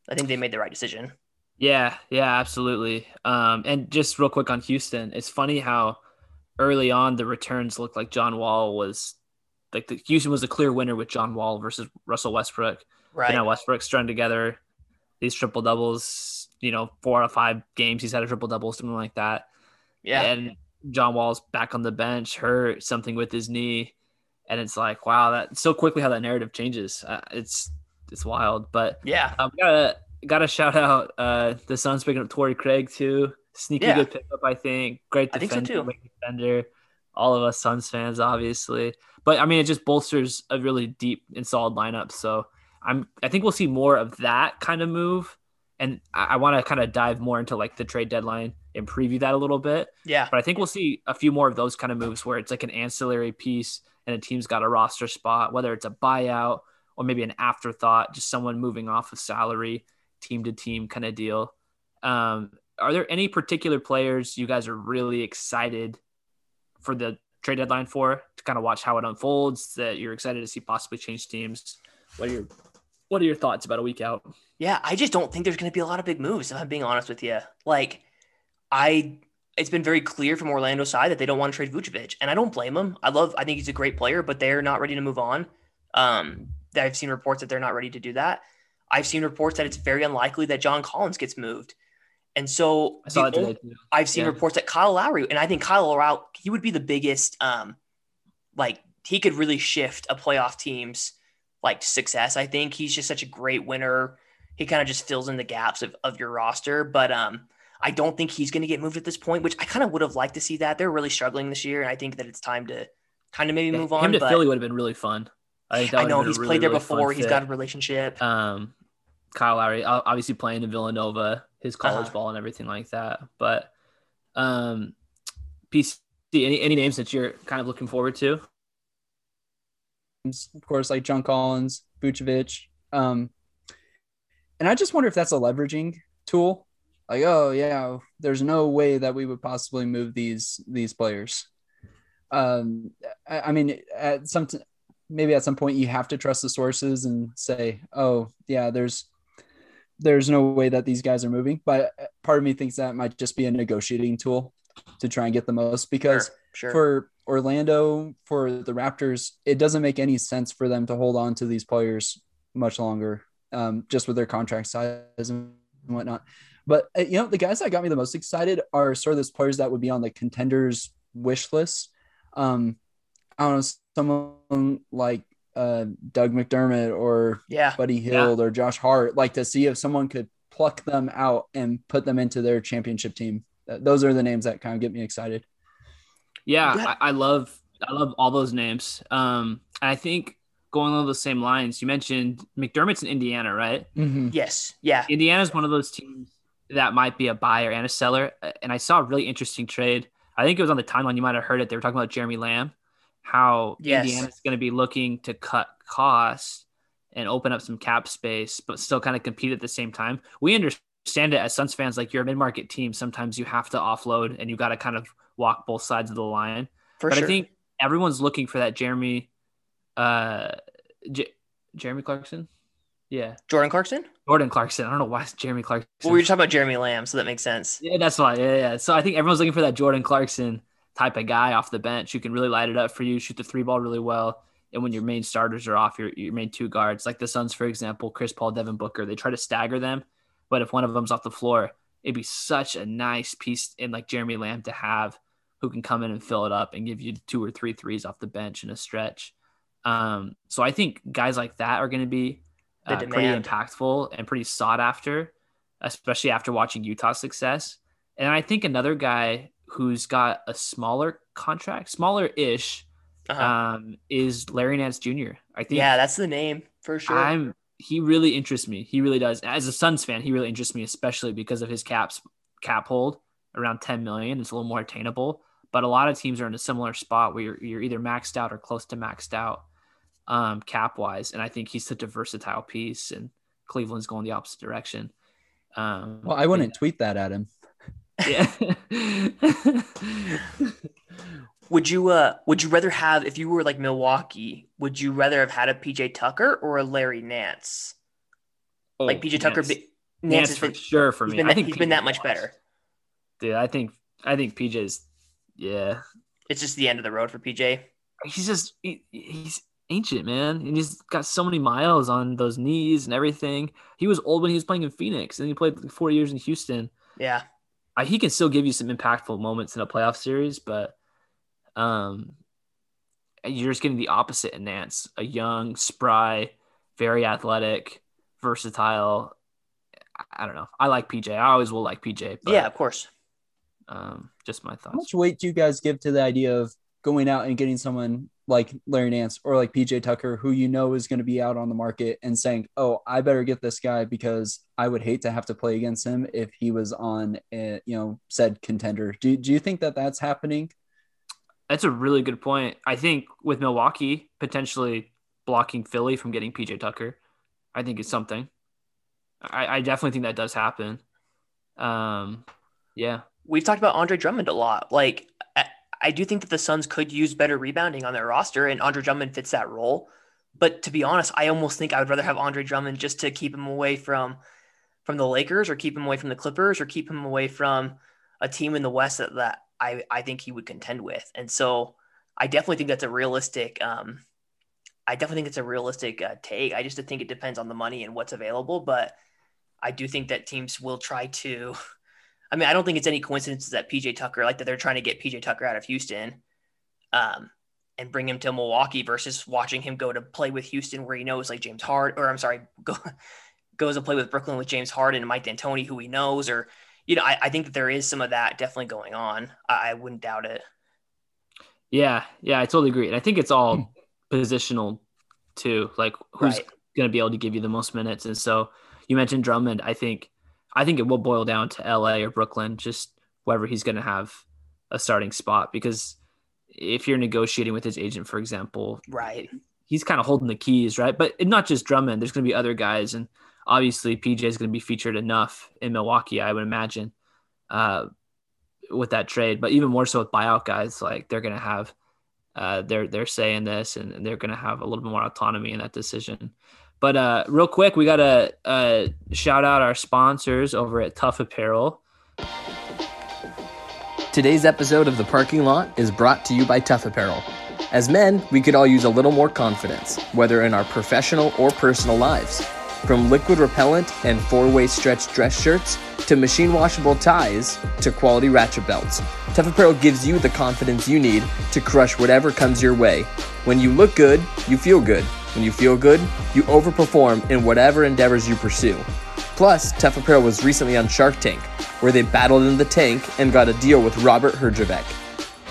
I think they made the right decision. Yeah, yeah, absolutely. Um, and just real quick on Houston, it's funny how early on the returns looked like John Wall was like the Houston was a clear winner with John Wall versus Russell Westbrook. Right. But now Westbrook's strung together these triple doubles, you know, four out of five games he's had a triple double, something like that. yeah. And John Wall's back on the bench, hurt something with his knee, and it's like, wow, that so quickly how that narrative changes. Uh, it's it's wild, but yeah. um, gotta gotta shout out uh the Suns picking up Torrey Craig too. Sneaky Yeah. good pickup, I think. Great defender, I think so, too. great defender. All of us Suns fans, obviously, but I mean, it just bolsters a really deep and solid lineup. So I'm I think we'll see more of that kind of move, and I, I want to kind of dive more into like the trade deadline and preview that a little bit. Yeah. But I think we'll see a few more of those kind of moves where it's like an ancillary piece and a team's got a roster spot, whether it's a buyout or maybe an afterthought, just someone moving off of salary, team to team kind of deal. Um, are there any particular players you guys are really excited for the trade deadline for to kind of watch how it unfolds that you're excited to see possibly change teams? What are your what are your thoughts about a week out? Yeah. I just don't think there's going to be a lot of big moves. If I'm being honest with you, like I, it's been very clear from Orlando's side that they don't want to trade Vucevic, and I don't blame them. I love, I think he's a great player, but they're not ready to move on. Um, that I've seen reports that they're not ready to do that. I've seen reports that it's very unlikely that John Collins gets moved. And so I saw the that ol- today too. I've seen Yeah. reports that Kyle Lowry, and I think Kyle Lowry, he would be the biggest, um, like he could really shift a playoff team's like success. I think he's just such a great winner. He kind of just fills in the gaps of, of your roster, but um, I don't think he's going to get moved at this point, which I kind of would have liked to see that. They're really struggling this year, and I think that it's time to kind of maybe Yeah, move Him on. Him to Philly would have been really fun. I, I know he's really, played there really before. He's fit. got a relationship. um, Kyle Lowry, obviously playing in Villanova, his college Uh-huh. ball and everything like that. But um, PC, any any names that you're kind of looking forward to? Of course, like John Collins, Vucevic. Um, and I just wonder if that's a leveraging tool. Like, oh yeah, there's no way that we would possibly move these these players. Um, I, I mean, at some t- maybe at some point you have to trust the sources and say, oh yeah, there's there's no way that these guys are moving. But part of me thinks that might just be a negotiating tool to try and get the most because sure, sure. for Orlando, for the Raptors, it doesn't make any sense for them to hold on to these players much longer, um, just with their contract size and whatnot. But uh, you know, the guys that got me the most excited are sort of those players that would be on the contenders wish list. Um, I don't know, someone like uh, Doug McDermott or yeah, Buddy Hield or Josh Hart, like to see if someone could pluck them out and put them into their championship team. Those are the names that kind of get me excited. Yeah, Yeah. I, I love I love all those names. Um, I think going along those same lines, you mentioned McDermott's in Indiana, right? Mhm. Yes. Yeah. Indiana's one of those teams that might be a buyer and a seller. And I saw a really interesting trade. I think it was on the timeline. You might have heard it. They were talking about Jeremy Lamb, how Yes. Indiana's going to be looking to cut costs and open up some cap space, but still kind of compete at the same time. We understand it as Suns fans. Like you're a mid-market team, sometimes you have to offload and you got to kind of walk both sides of the line. For but sure. I think everyone's looking for that Jeremy, uh, J- Jeremy Clarkson. Yeah, Jordan Clarkson. Jordan Clarkson. I don't know why it's Jeremy Clarkson. Well, we were talking about Jeremy Lamb, so that makes sense. Yeah, that's why. Yeah, yeah. So I think everyone's looking for that Jordan Clarkson type of guy off the bench who can really light it up for you, shoot the three ball really well. And when your main starters are off, your, your main two guards, like the Suns, for example, Chris Paul, Devin Booker, they try to stagger them. But if one of them's off the floor, it'd be such a nice piece in like Jeremy Lamb to have who can come in and fill it up and give you two or three threes off the bench in a stretch. Um, so I think guys like that are going to be uh, pretty impactful and pretty sought after, especially after watching Utah's success. And I think another guy who's got a smaller contract, smaller ish, Uh-huh. um, is Larry Nance Jr. I think yeah, that's the name for sure. I'm he really interests me. He really does. As a Suns fan, he really interests me, especially because of his caps cap hold around 10 million. It's a little more attainable. But a lot of teams are in a similar spot where you're, you're either maxed out or close to maxed out um, cap wise. And I think he's such a versatile piece, and Cleveland's going the opposite direction. Um, Well, I wouldn't tweet that at him. Yeah. [laughs] [laughs] Would you uh would you rather have if you were like Milwaukee, would you rather have had a PJ Tucker or a Larry Nance? like PJ Tucker Nance. be- Nance Nance has for been, sure for me. been I that, think he's been that much was. better. Dude, I think I think PJ's yeah. It's just the end of the road for PJ. He's just he, he's ancient, man. And he's got so many miles on those knees and everything. He was old when he was playing in Phoenix, and he played like four years in Houston. Yeah. Uh, he can still give you some impactful moments in a playoff series, but um, you're just getting the opposite in Nance, a young, spry, very athletic, versatile. I- I don't know. I like PJ. I always will like PJ. Yeah, of course. Um, just my thoughts. How much weight do you guys give to the idea of going out and getting someone like Larry Nance or like PJ Tucker, who you know is going to be out on the market, and saying, "Oh, I better get this guy because I would hate to have to play against him if he was on, a, you know, said contender." Do Do you think that that's happening? That's a really good point. I think with Milwaukee potentially blocking Philly from getting PJ Tucker, I think it's something. I, I definitely think that does happen. Um, yeah, We've talked about Andre Drummond a lot. Like I, I do think that the Suns could use better rebounding on their roster, and Andre Drummond fits that role. But to be honest, I almost think I would rather have Andre Drummond just to keep him away from from the Lakers or keep him away from the Clippers or keep him away from a team in the West that, that I, I think he would contend with. And so I definitely think that's a realistic um I definitely think it's a realistic uh, take. I just think it depends on the money and what's available, but I do think that teams will try to I mean, I don't think it's any coincidence that PJ Tucker, like that they're trying to get PJ Tucker out of Houston um, and bring him to Milwaukee versus watching him go to play with Houston where he knows like James Hard, or I'm sorry, [laughs] go, goes to play with Brooklyn with James Harden and Mike D'Antoni, who he knows, or, you know, I, I think that there is some of that definitely going on. I, I wouldn't doubt it. yeah, yeah. I totally agree, and I think it's all positional too. Like who's Right. going to be able to give you the most minutes, and so you mentioned Drummond. I think, I think it will boil down to L.A. or Brooklyn, just wherever he's going to have a starting spot. Because if you're negotiating with his agent, for example, Right. he's kind of holding the keys, right? But not just Drummond. There's going to be other guys, and obviously PJ is going to be featured enough in Milwaukee, I would imagine, uh, with that trade. But even more so with buyout guys, like they're going to have uh, they're they're saying this, and, and they're going to have a little bit more autonomy in that decision. But uh, real quick, we got to uh, shout out our sponsors over at Tough Apparel. Today's episode of The Parking Lot is brought to you by Tough Apparel. As men, we could all use a little more confidence, whether in our professional or personal lives. From liquid repellent and four way stretch dress shirts to machine washable ties to quality ratchet belts, Tough Apparel gives you the confidence you need to crush whatever comes your way. When you look good, you feel good. When you feel good, you overperform in whatever endeavors you pursue. Plus, Tough Apparel was recently on Shark Tank, where they battled in the tank and got a deal with Robert Herjavec.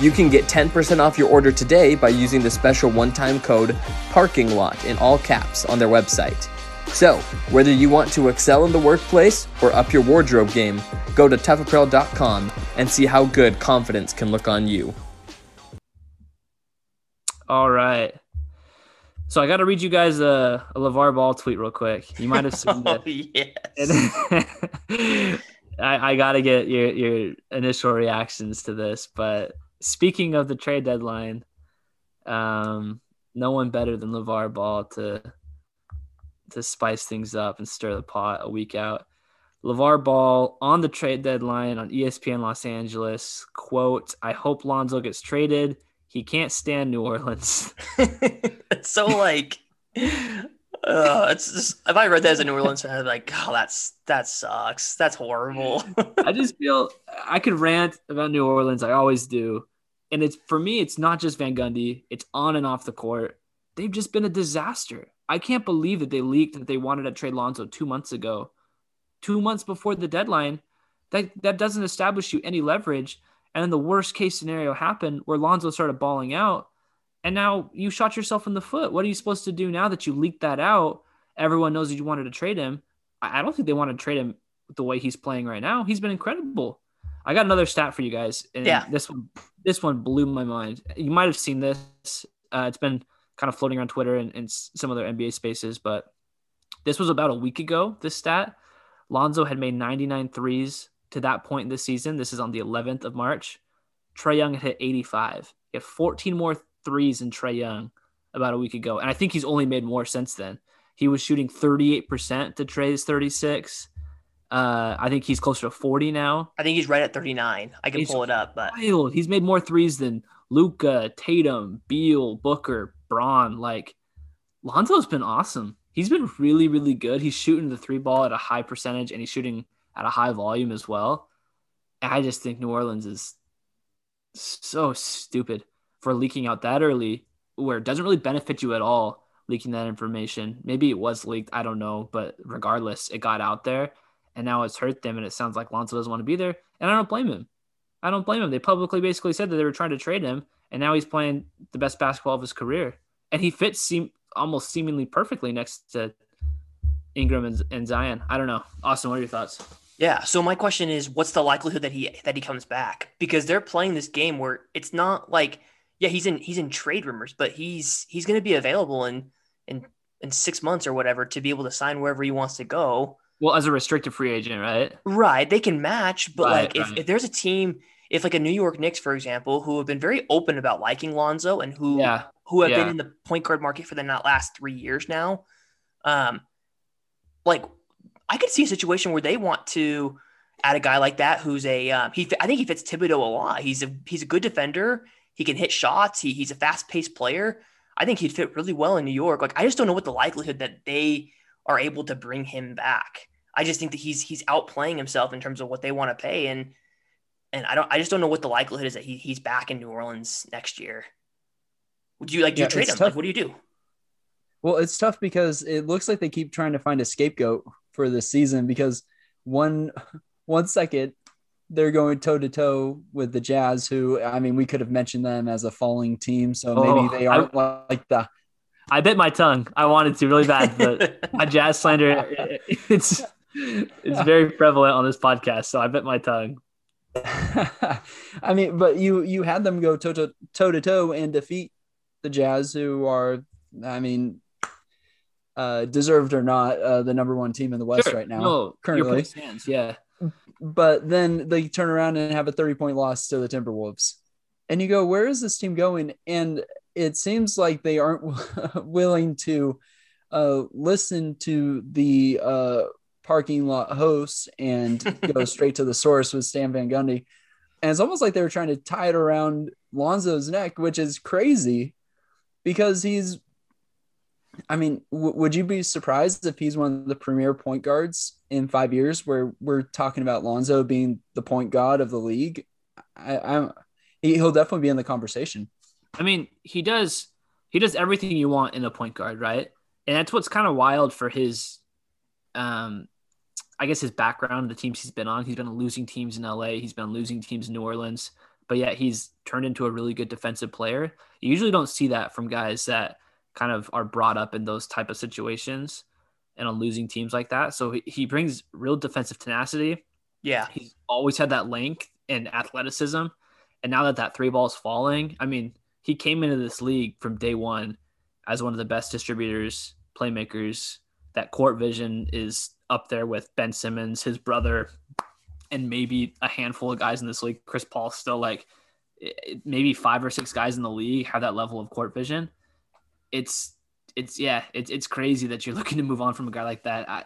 You can get 10% off your order today by using the special one time code PARKING LOT in all caps on their website. So, whether you want to excel in the workplace or up your wardrobe game, go to toughapparel.com and see how good confidence can look on you. All right. So I got to read you guys a, a LeVar Ball tweet real quick. You might have seen [laughs] Oh, it. yes. [laughs] I, I got to get your, your initial reactions to this. But speaking of the trade deadline, um, no one better than LeVar Ball to to spice things up and stir the pot a week out. LeVar Ball on the trade deadline on ESPN Los Angeles, quote, I hope Lonzo gets traded. He can't stand New Orleans. it's [laughs] [laughs] so like uh, it's just if I read that as a New Orleans fan, I'd be like, oh, that's that sucks. That's horrible. [laughs] I just feel I could rant about New Orleans. I always do. And it's for me, it's not just Van Gundy, it's on and off the court. They've just been a disaster. I can't believe that they leaked that they wanted to trade Lonzo two months ago, two months before the deadline. That that doesn't establish you any leverage. And then the worst case scenario happened where Lonzo started balling out. And now you shot yourself in the foot. What are you supposed to do now that you leaked that out? Everyone knows that you wanted to trade him. I don't think they want to trade him the way he's playing right now. He's been incredible. I got another stat for you guys. And Yeah. This one, this one blew my mind. You might have seen this. Uh, it's been kind of floating around Twitter and, and some other NBA spaces, but this was about a week ago. This stat, Lonzo had made 99 threes to that point in the season. This is on the 11th of March. Trae Young had hit 85. He had 14 more threes in Trae Young about a week ago, and I think he's only made more since then. He was shooting 38% to Trae's 36. Uh, I think he's closer to 40 now. I think he's right at 39. I can He's pull it up, but Wild. He's made more threes than Luka, Tatum, Beal, Booker, Brown. Like Lonzo's been awesome. He's been really, really good. He's shooting the three ball at a high percentage and he's shooting at a high volume as well. I just think New Orleans is so stupid for leaking out that early, where it doesn't really benefit you at all leaking that information. Maybe it was leaked, I don't know, but regardless, it got out there and now it's hurt them. And it sounds like Lonzo doesn't want to be there. And I don't blame him. I don't blame him. They publicly basically said that they were trying to trade him, and now he's playing the best basketball of his career, and he fits seem almost seemingly perfectly next to Ingram and, and Zion. I don't know, Austin. What are your thoughts? Yeah. So my question is, what's the likelihood that he that he comes back? Because they're playing this game where it's not like, yeah, he's in he's in trade rumors, but he's he's going to be available in in in six months or whatever to be able to sign wherever he wants to go. Well, as a restricted free agent, right? Right. They can match, but Right, like if, right. if there's a team, if like a New York Knicks, for example, who have been very open about liking Lonzo and who Yeah, who have yeah. been in the point guard market for the not last three years now, um, like I could see a situation where they want to add a guy like that who's a um, he. I think he fits Thibodeau a lot. He's a he's a good defender. He can hit shots. He, he's a fast paced player. I think he'd fit really well in New York. Like I just don't know what the likelihood that they are able to bring him back. I just think that he's he's outplaying himself in terms of what they want to pay, and and I don't I just don't know what the likelihood is that he he's back in New Orleans next year. Would you like do Yeah, you trade him? tough. Like what do you do? Well, it's tough because it looks like they keep trying to find a scapegoat for this season because one one second they're going toe to toe with the Jazz, who I mean we could have mentioned them as a falling team, so Oh, maybe they aren't like the I bit my tongue. I wanted to really bad, but [laughs] my jazz slander it's it's very prevalent on this podcast. So I bit my tongue. [laughs] I mean, but you you had them go toe to toe to toe and defeat the Jazz, who are, I mean, uh, deserved or not, uh, the number one team in the West Sure. right now. No, currently. stands. Yeah. But then they turn around and have a thirty point loss to the Timberwolves, and you go, where is this team going? And it seems like they aren't [laughs] willing to uh, listen to the uh, parking lot hosts and go [laughs] straight to the source with Stan Van Gundy. And it's almost like they were trying to tie it around Lonzo's neck, which is crazy because he's. I mean, w- would you be surprised if he's one of the premier point guards in five years, where we're talking about Lonzo being the point god of the league? I, I'm he, he'll definitely be in the conversation. I mean, he does he does everything you want in a point guard, right? And that's what's kind of wild for his um I guess his background, the teams he's been on. He's been losing teams in LA, he's been losing teams in New Orleans, but yet he's turned into a really good defensive player. You usually don't see that from guys that kind of are brought up in those type of situations and on losing teams like that. So he, he brings real defensive tenacity. Yeah. He's always had that length and athleticism. And now that that three ball is falling, I mean, he came into this league from day one as one of the best distributors, playmakers. That court vision is up there with Ben Simmons, his brother, and maybe a handful of guys in this league. Chris Paul still like maybe five or six guys in the league have that level of court vision. It's it's yeah, it's it's crazy that you're [laughs] looking to move on from a guy like that. I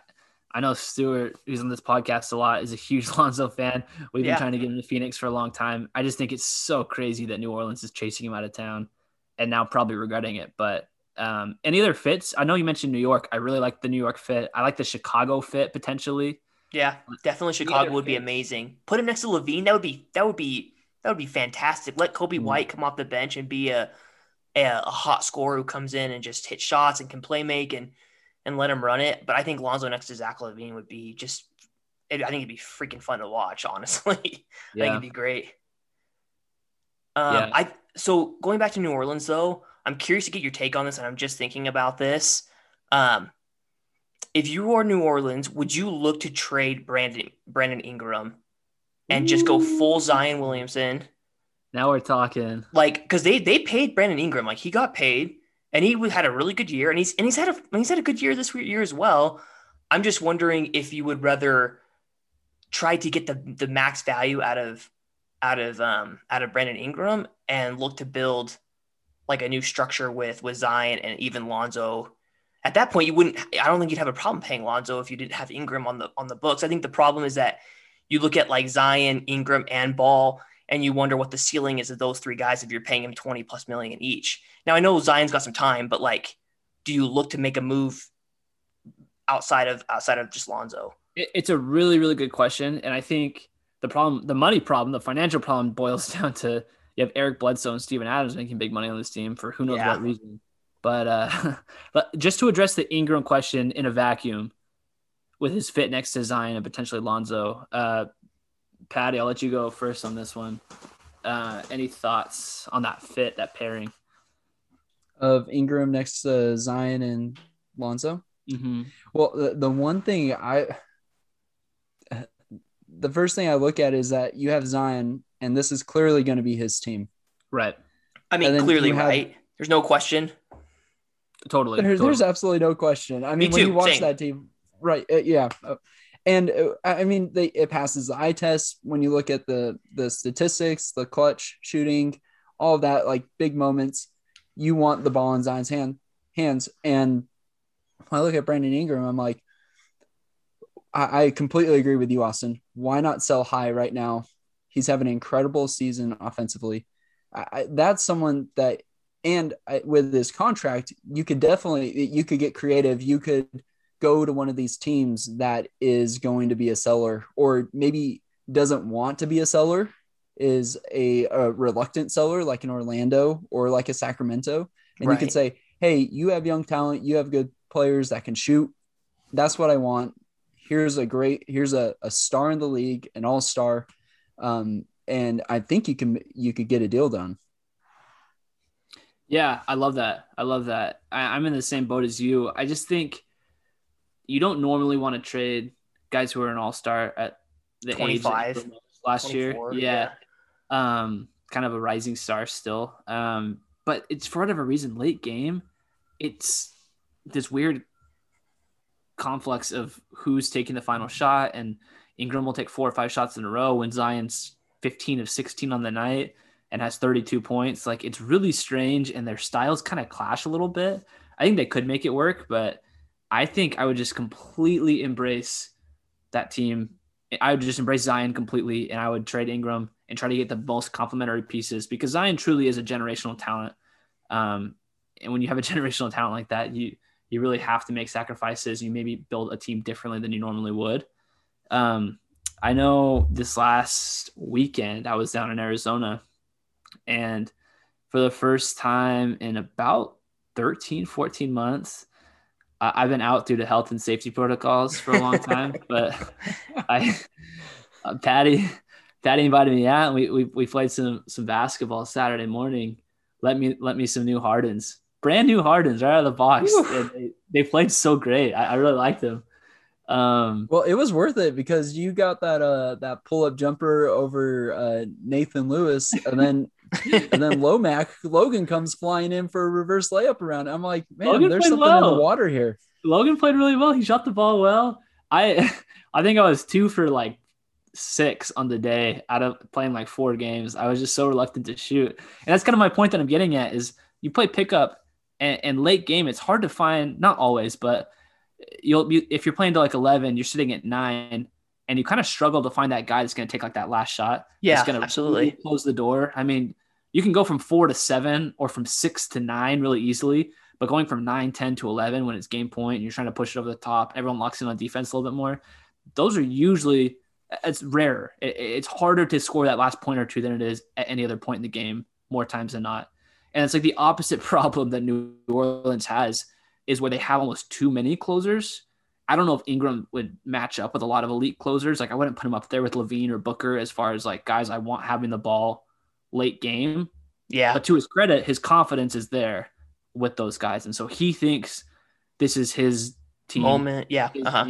I know Stuart, who's on this podcast a lot, is a huge [laughs] Lonzo fan. We've Yeah. been trying to get him to Phoenix for a long time. I just think it's so crazy that New Orleans is chasing him out of town and now probably regretting it. But um, any other fits? I know you mentioned New York. I really like the New York fit. I like the Chicago fit potentially. Yeah, definitely Chicago would be amazing. Put him next to LaVine. That would be that would be that would be fantastic. Let Coby Mm. White come off the bench and be a, a a hot scorer who comes in and just hit shots and can play make and and let him run it. But I think Lonzo next to Zach LaVine would be just. It, I think it'd be freaking fun to watch. [laughs] Honestly, I think it'd be great. Um, Yeah. I so going back to New Orleans though, I'm curious to get your take on this, and I'm just thinking about this. Um, if you were New Orleans, would you look to trade Brandon Brandon Ingram and just go full Zion Williamson? Now we're talking. Like, because they they paid Brandon Ingram, like he got paid, and he had a really good year, and he's and he's had a he's had a good year this year as well. I'm just wondering if you would rather try to get the the max value out of out of um out of Brandon Ingram and look to build like a new structure with with Zion and even Lonzo. At that point, you wouldn't. I don't think you'd have a problem paying Lonzo if you didn't have Ingram on the on the books. I think the problem is that you look at like Zion, Ingram, and Ball, and you wonder what the ceiling is of those three guys if you're paying him 20 plus million each. Now I know Zion's got some time, but like, do you look to make a move outside of outside of just Lonzo? It's a really, really good question. And I think the problem, the money problem, the financial problem [laughs] boils down to you have Eric Bledsoe and Steven Adams making big money on this team for who knows Yeah. what reason. But uh, [laughs] but just to address the Ingram question in a vacuum, with his fit next to Zion and potentially Lonzo, uh, Patty, I'll let you go first on this one. Uh, any thoughts on that fit, that pairing? of Ingram next to Zion and Lonzo. Mm-hmm. Well, the, the one thing I, the first thing I look at is that you have Zion, and this is clearly going to be his team. Right. I mean, clearly, have- right? There's no question. Totally. There's, totally. there's absolutely no question. I mean, when too, you watch same. that team, right? uh, yeah, Uh, and uh, I mean, they it passes the eye test when you look at the the statistics, the clutch shooting, all of that, like big moments. You want the ball in Zion's hand hands, and when I look at Brandon Ingram, I'm like, I, I completely agree with you, Austin. Why not sell high right now? He's having an incredible season offensively. I, I, that's someone that and with this contract you could definitely you could get creative you could go to one of these teams that is going to be a seller or maybe doesn't want to be a seller is a, a reluctant seller like an orlando or like a sacramento and you can say hey you have young talent you have good players that can shoot that's what i want here's a great here's a, a star in the league an all-star um, and i think you can you could get a deal done Yeah, I love that. I love that. I, I'm in the same boat as you. I just think you don't normally want to trade guys who are an all star at the age that 25, you were last year. 24, Yeah. Um, kind of a rising star still. Um, but it's for whatever reason, late game, it's this weird conflux of who's taking the final shot, and Ingram will take four or five shots in a row when Zion's 15 of 16 on the night and has 32 points. Like it's really strange, and their styles kind of clash a little bit. I think they could make it work, but I think I would just completely embrace that team. I would just embrace Zion completely, and I would trade Ingram and try to get the most complementary pieces because Zion truly is a generational talent. Um, and when you have a [laughs] generational talent like that, you you really have to make sacrifices. You maybe build a team differently than you normally would. Um, I know this last weekend I was down in Arizona, and for the first time in about 13, 14 months, I- I've been out due to health and safety protocols for a long time, [laughs] but I, uh, Patty, Daddy invited me out, and we, we we played some some basketball Saturday morning. Let me let me some new Hardens, brand new Hardens right out of the box. They, they, played so great. I, I really liked them. Um, well, it was worth it because you got that uh that pull up jumper over uh Nathan Lewis, and then [laughs] and then Lomac Logan comes flying in for a reverse layup around. I'm like, man, Logan there's something well. in the water here. Logan played really well. He shot the ball well. I [laughs] I think I was two for like six on the day out of playing like four games. I was just so reluctant to shoot. And that's kind of my point that I'm getting at is you play pickup and, and late game, it's hard to find, not always, but you'll be, if you're playing to like 11, you're sitting at nine and you kind of struggle to find that guy that's going to take like that last shot. Yeah, going to absolutely close the door. I mean, you can go from four to seven or from six to nine really easily, but going from nine, 10 to 11 when it's game point and you're trying to push it over the top, everyone locks in on defense a little bit more. Those are usually it's rare. It, it's harder to score that last point or two than it is at any other point in the game, more times than not. And it's like the opposite [laughs] problem that New Orleans has is where they have almost too many closers. I don't know if Ingram would match up with a lot of elite closers. Like I wouldn't put him up there with LaVine or Booker as far as like guys I want having the ball late game. Yeah. But to his credit, his confidence is there with those guys. And so he thinks this is his team. Moment. Yeah. Uh-huh.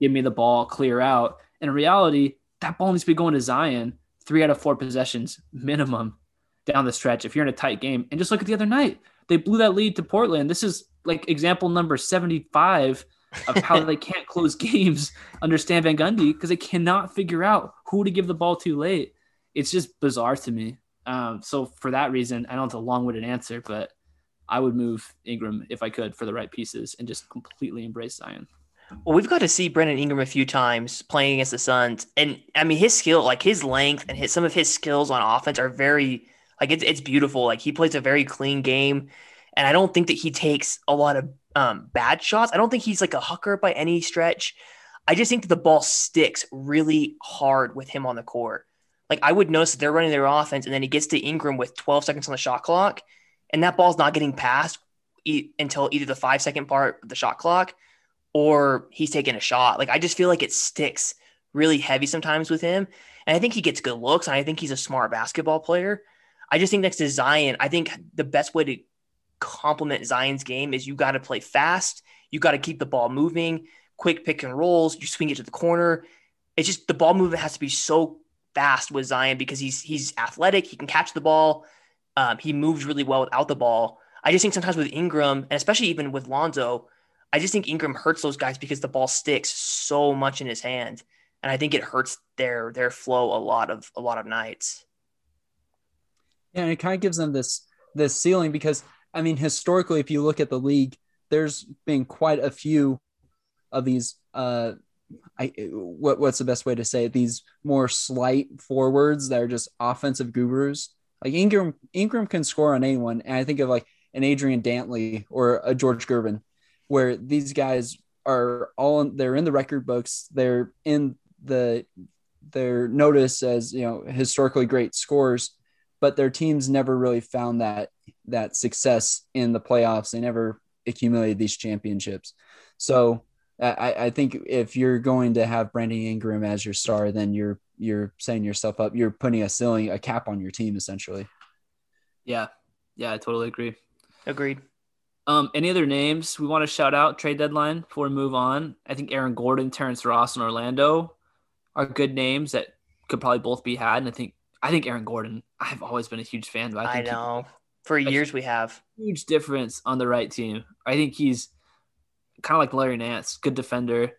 Give me the ball, clear out. And in reality, that ball needs to be going to Zion three out of four possessions minimum down the stretch if you're in a tight game. And just look at the other night. They blew that lead to Portland. This is like example number 75 of how [laughs] they can't close games under Stan Van Gundy because they cannot figure out who to give the ball to late. It's just bizarre to me. Um, so for that reason, I know it's a long-winded answer, but I would move Ingram if I could for the right pieces and just completely embrace Zion. Well, we've got to see Brandon Ingram a few times playing against the Suns, and I mean his skill, like his length and his, some of his skills on offense are very like it's it's beautiful. Like he plays a very clean game, and I don't think that he takes a lot of um, bad shots. I don't think he's like a hooker by any stretch. I just think that the ball sticks really hard with him on the court. Like I would notice that they're running their offense, and then he gets to Ingram with 12 seconds on the shot clock, and that ball's not getting passed e- until either the five second part of the shot clock or he's taking a shot. Like I just feel like it sticks really heavy sometimes with him. And I think he gets good looks and I think he's a smart basketball player. I just think next to Zion, I think the best way to complement Zion's game is you got to play fast. You got to keep the ball moving, quick pick and rolls, you swing it to the corner. It's just the ball movement has to be so fast with Zion because he's he's athletic, he can catch the ball. Um, he moves really well without the ball. I just think sometimes with Ingram, and especially even with Lonzo, I just think Ingram hurts those guys because the ball sticks so much in his hand, and I think it hurts their their flow a lot of a lot of nights. Yeah, and it kind of gives them this this ceiling because I mean historically, if you look at the league, there's been quite a few of these. Uh, I what what's the best way to say it? These more slight forwards that are just offensive gurus. Like Ingram, Ingram can score on anyone, and I think of like an Adrian Dantley or a George Gervin where these guys are all in, they're in the record books they're in the they're noticed as you know historically great scores but their teams never really found that that success in the playoffs they never accumulated these championships so I, I think if you're going to have Brandon Ingram as your star, then you're you're setting yourself up. You're putting a ceiling, a cap on your team, essentially. Yeah, yeah, I totally agree. Agreed. Um, any other names we want to shout out trade deadline before we move on? I think Aaron Gordon, Terrence Ross, and Orlando are good names that could probably both be had. And I think I think Aaron Gordon. I've always been a huge fan, but I, I know for years we have huge difference on the right team. I think he's kind of like Larry Nance, good defender,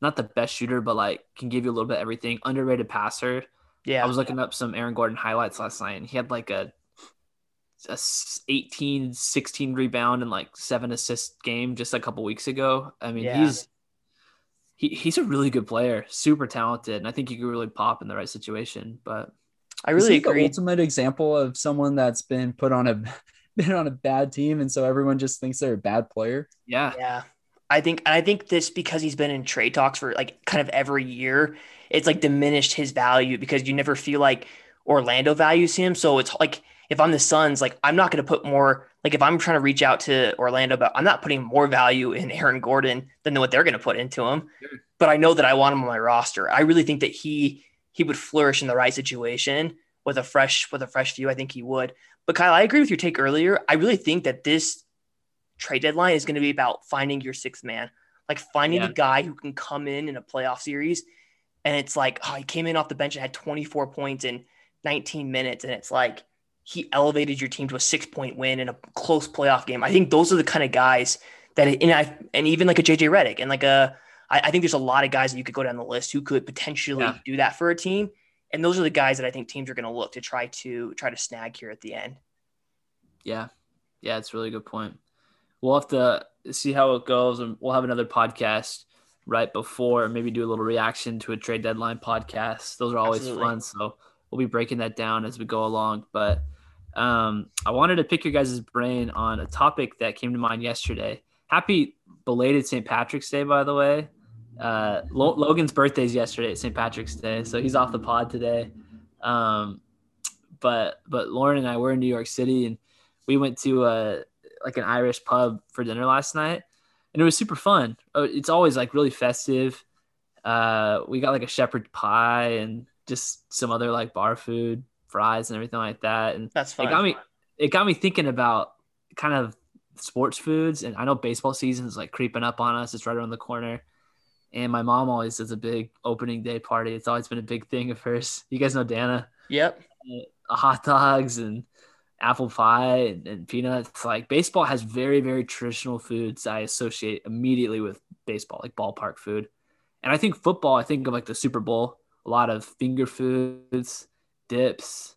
not the best shooter, but like can give you a little bit of everything. Underrated passer. Yeah, I was looking up some Aaron Gordon highlights last night, and he had like a a 18 16 rebound and like seven assist game just a couple weeks ago i mean yeah. he's he, he's a really good player super talented and i think he could really pop in the right situation but i really agree the ultimate example of someone that's been put on a [laughs] been on a bad team and so everyone just thinks they're a bad player yeah yeah i think and i think this because he's been in trade talks for like kind of every year it's like diminished his value because you never feel like orlando values him so it's like if I'm the Suns, like I'm not going to put more like if I'm trying to reach out to Orlando, but I'm not putting more value in Aaron Gordon than what they're going to put into him. But I know that I want him on my roster. I really think that he he would flourish in the right situation with a fresh with a fresh view. I think he would. But Kyle, I agree with your take earlier. I really think that this trade deadline is going to be about finding your sixth man, like finding Yeah. the guy who can come in in a playoff series. And it's like, oh, he came in off the bench and had 24 points in 19 minutes. And it's like, he elevated your team to a six point win in a close playoff game. I think those are the kind of guys that, and I, and even like a JJ Redick and like a, I, I think there's a lot of guys that you could go down the list who could potentially Yeah. do that for a team. And those are the guys that I think teams are going to look to try to try to snag here at the end. Yeah. Yeah, it's a really good point. We'll have to see how it goes and we'll have another podcast right before maybe do a little reaction to a trade deadline podcast. Those are always Absolutely. fun. So we'll be breaking that down as we go along. But um, I wanted to pick your guys' brain on a topic that came to mind yesterday. Happy belated St. Patrick's Day, by the way. Uh, Lo- Logan's birthday is yesterday, St. Patrick's Day, so he's off the pod today. Um, but but Lauren and I were in New York City, and we went to a like an Irish pub for dinner last night, and it was super fun. Oh, It's always like really festive. Uh, we got like a shepherd pie and just some other like bar food, fries and everything like that, and That's fun. it got me it got me thinking about kind of sports foods and i know baseball season is like creeping up on us it's right around the corner and my mom always does a big opening day party it's always been a big thing of hers you guys know dana Yep. uh, hot dogs and apple pie and, and peanuts like baseball has very very traditional foods i associate immediately with baseball like ballpark food. And i think football i think of like the super bowl a lot of finger foods dips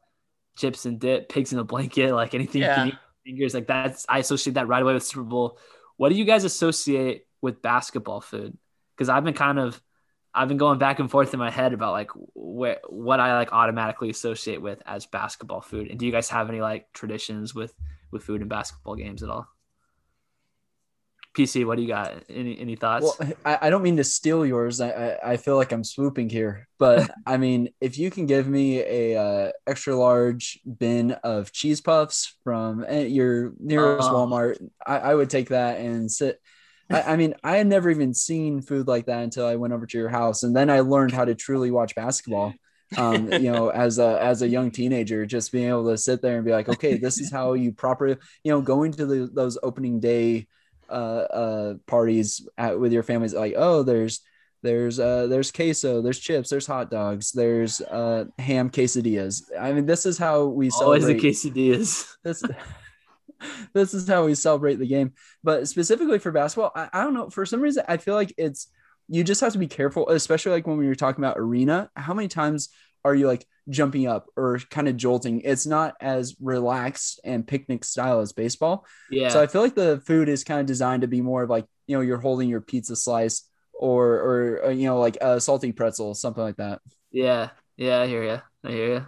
chips and dip pigs in a blanket [laughs] like anything you can eat fingers like that's i associate that right away with super bowl. What do you guys associate with basketball food? Because i've been kind of I've been going back and forth in my head about like where what I like automatically associate with as basketball food. And do you guys have any like traditions with with food and basketball games at all? PC, what do you got? Any any thoughts? Well, I, I don't mean to steal yours. I, I, I feel like I'm swooping here, but [laughs] I mean, if you can give me a uh, extra large bin of cheese puffs from eh, your nearest Oh. Walmart, I, I would take that and sit. I, I mean, I had never even seen food like that until I went over to your house, and then I learned how to truly watch basketball. Um, [laughs] you know, as a as a young teenager, just being able to sit there and be like, okay, this is how you properly, you know, going to the, those opening day uh, uh, parties at, with your families like oh there's there's uh there's queso there's chips there's hot dogs there's uh ham quesadillas i mean this is how we Always the celebrate quesadillas. this [laughs] [laughs] this is how we celebrate the game but specifically for basketball I, I don't know for some reason i feel like it's you just have to be careful especially like when we were talking about arena how many times are you like jumping up or kind of jolting it's not as relaxed and picnic style as baseball Yeah. so I feel like the food is kind of designed to be more of like, you know, you're holding your pizza slice or, or, uh, you know, like a salty pretzel, something like that. yeah. Yeah, I hear you. I hear you.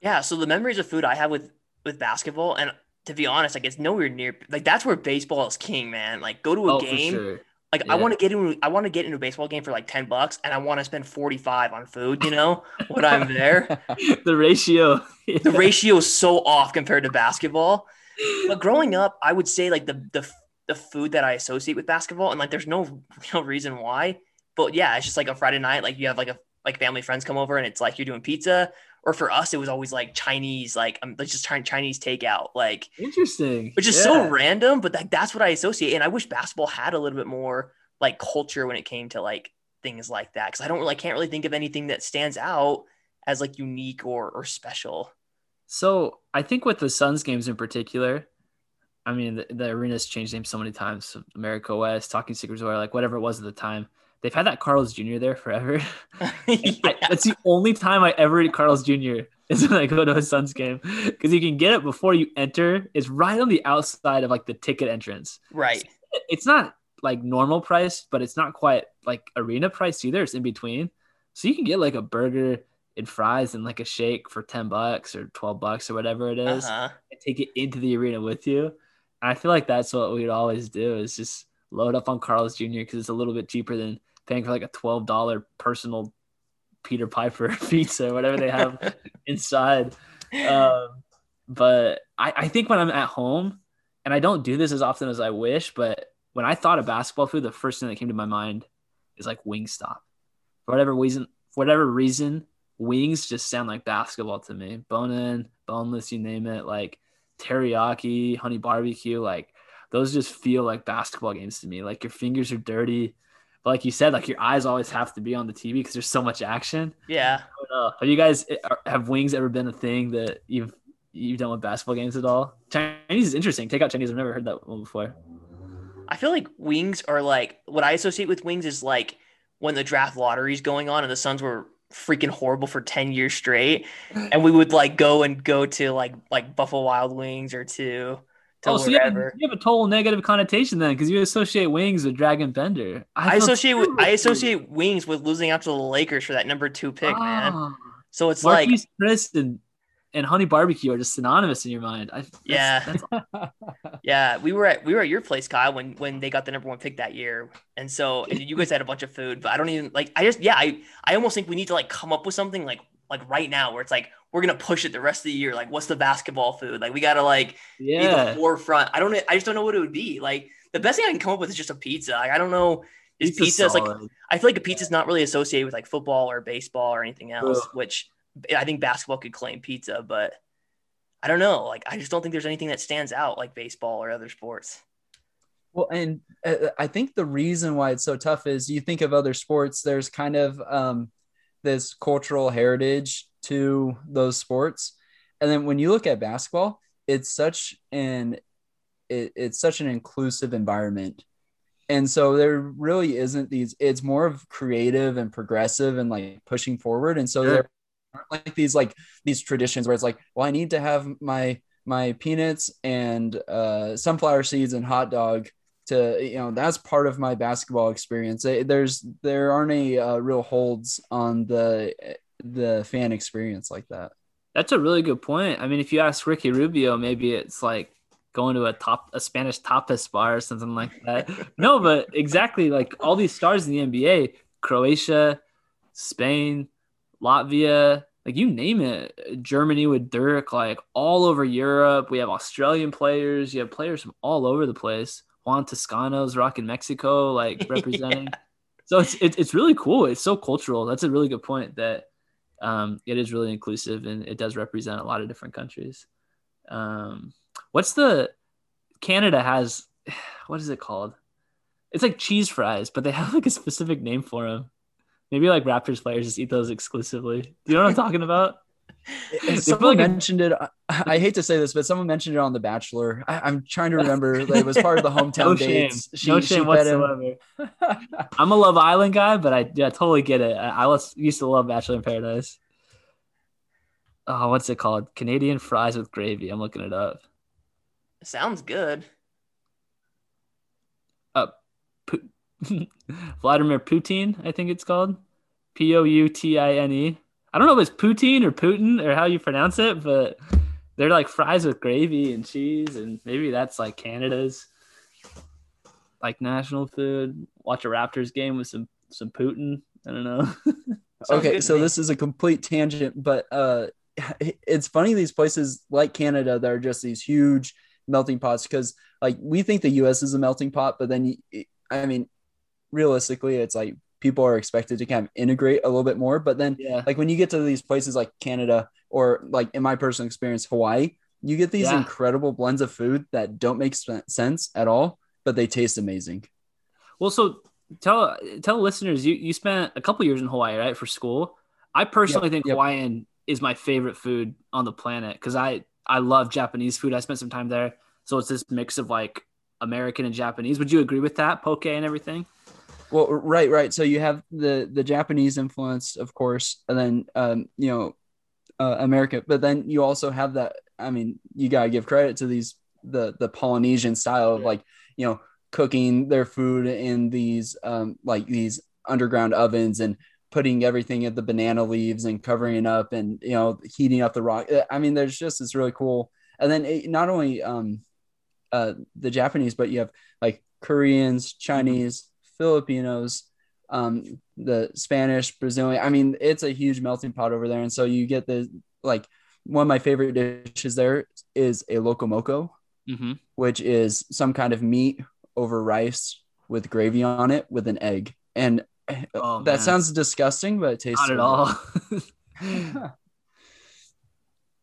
Yeah. So the memories of food I have with with basketball, and to be honest, like it's nowhere near like that's where baseball is king, man. Like go to a Oh, game. for sure. Like I want to get into I want to get into a baseball game for like 10 bucks and I want to spend 45 on food, you know, when I'm there. [laughs] the ratio. [laughs] The ratio is so off compared to basketball. But growing up, I would say like the the the food that I associate with basketball, and like there's no [laughs] real reason why. But yeah, it's just like a Friday night, like you have like a like family friends come over and it's like you're doing pizza. Or for us, it was always like Chinese, like um, let's just try Chinese takeout, like Interesting. which is Yeah. so random, but like that's what I associate. And I wish basketball had a little bit more like culture when it came to like things like that. Cause I don't really can't really think of anything that stands out as like unique or or special. So I think with the Suns games in particular, I mean the, the arena's changed names so many times. America West, Talking Stick, or like whatever it was at the time. They've had that Carl's Jr. there forever. [laughs] I, [laughs] that's the only time I ever eat Carl's Jr. is when I go to a Suns game because you can get it before you enter. It's right on the outside of like the ticket entrance. right. It's not like normal price, but it's not quite like arena price either. It's in between, so you can get like a burger and fries and like a shake for ten bucks or twelve bucks or whatever it is Uh-huh. and take it into the arena with you. And I feel like that's what we'd always do is just load up on Carl's Jr. because it's a little bit cheaper than paying for like a twelve dollar personal Peter Piper [laughs] pizza whatever they have [laughs] inside. Um, but I, I think when I'm at home, and I don't do this as often as I wish, but when I thought of basketball food, the first thing that came to my mind is like Wingstop. For whatever reason, for whatever reason, wings just sound like basketball to me. Bone in, boneless, you name it. Like teriyaki, honey barbecue, like those just feel like basketball games to me. Like your fingers are dirty. But like you said, like your eyes always have to be on the TV because there's so much action. Yeah. Uh, have you guys have wings ever been a thing that you've you've done with basketball games at all? Chinese is interesting. Take out Chinese. I've never heard that one before. I feel like wings are like what I associate with wings is like when the draft lottery is going on and the Suns were freaking horrible for 10 years straight and we would like go and go to like like Buffalo Wild Wings or to Oh, so you have, you have a total negative connotation then, because you associate wings with Dragan Bender. I feel associate with, I associate wings with losing out to the Lakers for that number two pick, man. Ah. So it's like Marquese Chriss and, and Honey Barbecue are just synonymous in your mind. I, that's, Yeah. that's [laughs] Yeah, we were at we were at your place, Kyle, when when they got the number one pick that year, and so and you guys had a bunch of food, but I don't even like. I just yeah, I I almost think we need to like come up with something like like right now where it's like we're gonna push it the rest of the year. Like, what's the basketball food? Like, we gotta like be the yeah. forefront. I don't I just don't know what it would be. Like, the best thing I can come up with is just a pizza. Like, I don't know. Is pizza is like. I feel like a pizza's not really associated with like football or baseball or anything else, Ugh. which I think basketball could claim pizza, but I don't know. Like, I just don't think there's anything that stands out like baseball or other sports. Well, and uh, I think the reason why it's so tough is you think of other sports, there's kind of um, this cultural heritage to those sports. And then when you look at basketball, it's such an it, it's such an inclusive environment. And so there really isn't these, it's more of creative and progressive and like pushing forward. And so Sure. there aren't like these like these traditions where it's like, well, I need to have my my peanuts and uh, sunflower seeds and hot dog to you know that's part of my basketball experience. There's there aren't any uh, real holds on the the fan experience like that. That's a really good point. I mean, if you ask Ricky Rubio, maybe it's like going to a top a Spanish tapas bar or something like that. [laughs] no, but exactly like all these stars in the NBA, Croatia, Spain, Latvia, like you name it, Germany with Dirk, like all over Europe. We have Australian players, you have players from all over the place. Juan Toscano's rocking Mexico, like [laughs] representing. So it's, it's it's really cool. It's so cultural. That's a really good point that um, it is really inclusive and it does represent a lot of different countries. Um, what's the Canada has? [sighs] What is it called? It's like cheese fries, but they have like a specific name for them. Maybe like Raptors players just eat those exclusively. Do you know what I'm [laughs] talking about? And They someone feel like a- mentioned it. I, I hate to say this, but someone mentioned it on The Bachelor. I, I'm trying to remember. that it was part of the hometown [laughs] No shame. dates. no shame fed whatsoever. [laughs] I'm a Love Island guy, but I yeah, totally get it. I, I was used to love Bachelor in Paradise. Oh, what's it called? Canadian fries with gravy. I'm looking it up. Sounds good. Uh, Pu- [laughs] Vladimir Putin, I think it's called. P O U T I N E. I don't know if it's poutine or Putin or how you pronounce it, but they're like fries with gravy and cheese, and maybe that's like Canada's like national food. Watch a Raptors game with some some Putin. I don't know. [laughs] Okay, so this is a complete tangent, but uh, [laughs] it's funny these places like Canada that are just these huge melting pots because like we think the U.S. is a melting pot, but then I mean, realistically, it's like people are expected to kind of integrate a little bit more, but then yeah, like when you get to these places like Canada or like in my personal experience, Hawaii, you get these Yeah. incredible blends of food that don't make sense at all, but they taste amazing. Well, so tell tell listeners you you spent a couple years in Hawaii, right, for school. I personally Yep, think yep. Hawaiian is my favorite food on the planet because I I love Japanese food. I spent some time there, so it's this mix of like American and Japanese. Would you agree with that, poke and everything? Well, right, right. So you have the the Japanese influence, of course, and then um, you know, uh, America, but then you also have that. I mean, you gotta give credit to these the the Polynesian style of Yeah. like you know cooking their food in these um like these underground ovens and putting everything in the banana leaves and covering it up and you know heating up the rock. I mean, there's just it's really cool. And then it, not only um uh the Japanese, but you have like Koreans, Chinese, Filipinos, um, the Spanish, Brazilian. I mean, it's a huge melting pot over there. And so you get the like one of my favorite dishes there is a loco moco, Mm-hmm. which is some kind of meat over rice with gravy on it with an egg. And Oh, that man. sounds disgusting, but it tastes Not at all. [laughs] [laughs]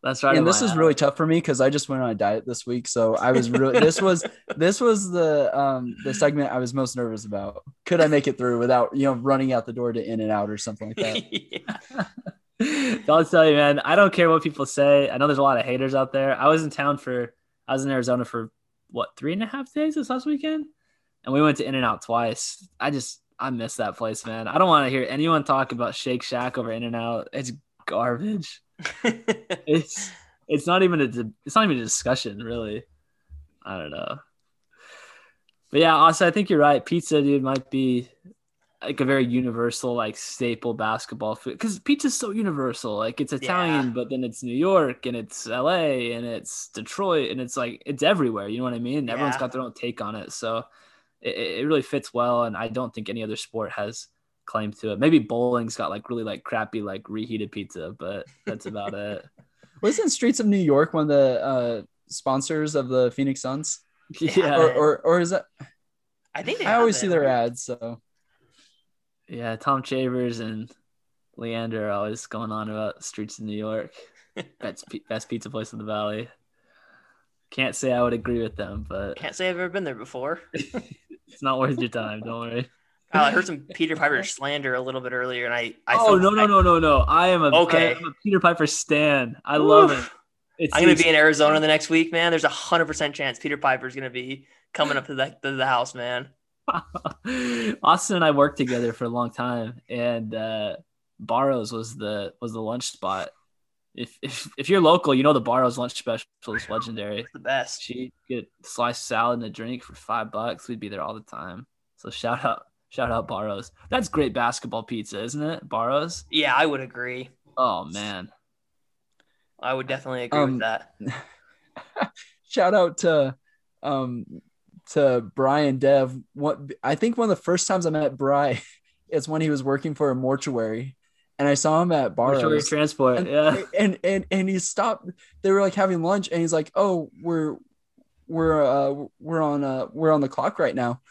That's right. and this is really tough for me because I just went on a diet this week. So I was really this was [laughs] this was the um the segment I was most nervous about. Could I make it through without you know running out the door to in and out or something like that? [laughs] I'll tell you, man. I don't care what people say. I know there's a lot of haters out there. I was in town for, I was in Arizona for what three and a half days this last weekend, and we went to In and Out twice. I just, I miss that place, man. I don't want to hear anyone talk about Shake Shack over In and Out. It's garbage. [laughs] It's, it's not even a, it's not even a discussion, really. I don't know. But yeah, also I think you're right. Pizza, dude, might be like a very universal, like staple basketball food because pizza's so universal. Like it's Italian, Yeah. but then it's New York and it's LA and it's Detroit and it's like it's everywhere. You know what I mean? everyone's got their own take on it, so it, it really fits well. And I don't think any other sport has claim to it. Maybe bowling's got like really like crappy like reheated pizza, but that's about it. [laughs] Wasn't Streets of New York one of the uh, sponsors of the Phoenix Suns? Yeah, Or, or or is that? I think they I always it. see their ads. So yeah. Tom Chambers and Leander are always going on about streets of New York. [laughs] Best, best pizza place in the valley. Can't say I would agree with them, but Can't say I've ever been there before. [laughs] it's not worth your time. Don't worry. Kyle, I heard [laughs] some Peter Piper slander a little bit earlier, and I, I oh no no no no no! I am a Okay. am a Peter Piper stan. I love it. It's I'm gonna be in Arizona the next week, man. There's a hundred percent chance Peter Piper's gonna be coming up to the, to the house, man. [laughs] Austin and I worked together for a long time, and uh, Barro's was the was the lunch spot. If if if you're local, you know the Barro's lunch special is legendary. It's the best. She get sliced salad and a drink for five bucks. We'd be there all the time. So shout out shout out Barro's. That's great basketball pizza, isn't it? Barro's. Yeah, I would agree. Oh man. I would definitely agree Um, with that. [laughs] shout out to um to Brian Dev. What I think one of the first times I met Bry [laughs] is when he was working for a mortuary, and I saw him at Mortuary transport. and, yeah. [laughs] and and and he stopped. They were like having lunch, and he's like, "Oh, we're we're uh we're on uh we're on the clock right now."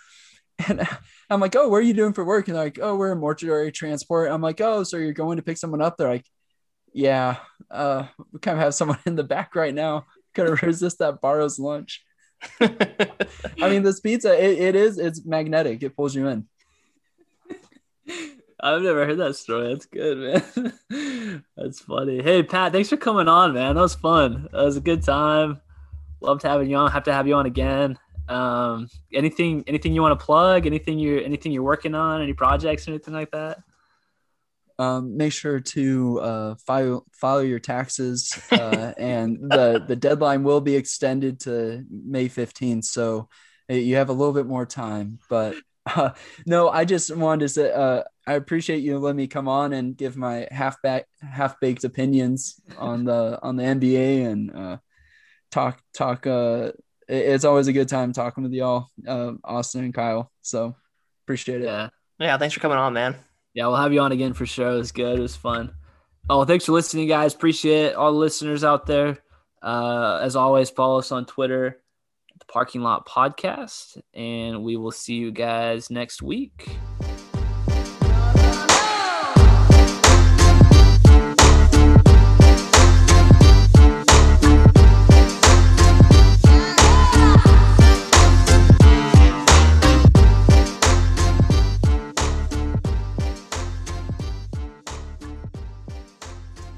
And I'm like, "Oh, what are you doing for work?" And like, "Oh, we're in mortuary transport." I'm like, "Oh, so you're going to pick someone up?" They're like, "Yeah, uh, we kind of have someone [laughs] in the back right now. Gonna resist that Barro's lunch." I mean, this pizza, it, it is it's magnetic. It pulls you in. I've never heard that story. That's good, man. [laughs] That's funny. Hey, Pat, thanks for coming on, man. That was fun. That was a good time. Loved having you on. Have to have you on again. Um, anything, anything you want to plug? Anything you're, anything you're working on? Any projects or anything like that? um, make sure to uh, file file your taxes, uh, [laughs] and the the deadline will be extended to May fifteenth. So uh, you have a little bit more time. But uh, no, I just wanted to say uh, I appreciate you letting me come on and give my half back half baked opinions on the on the NBA and uh, talk talk. It- it's always a good time talking with y'all, uh, Austin and Kyle. So appreciate it. Yeah. yeah, thanks for coming on, man. Yeah, we'll have you on again for sure. It was good. It was fun. Oh, thanks for listening, guys. Appreciate it. all the listeners out there. Uh, as always, follow us on Twitter, the Parking Lot Podcast, and we will see you guys next week.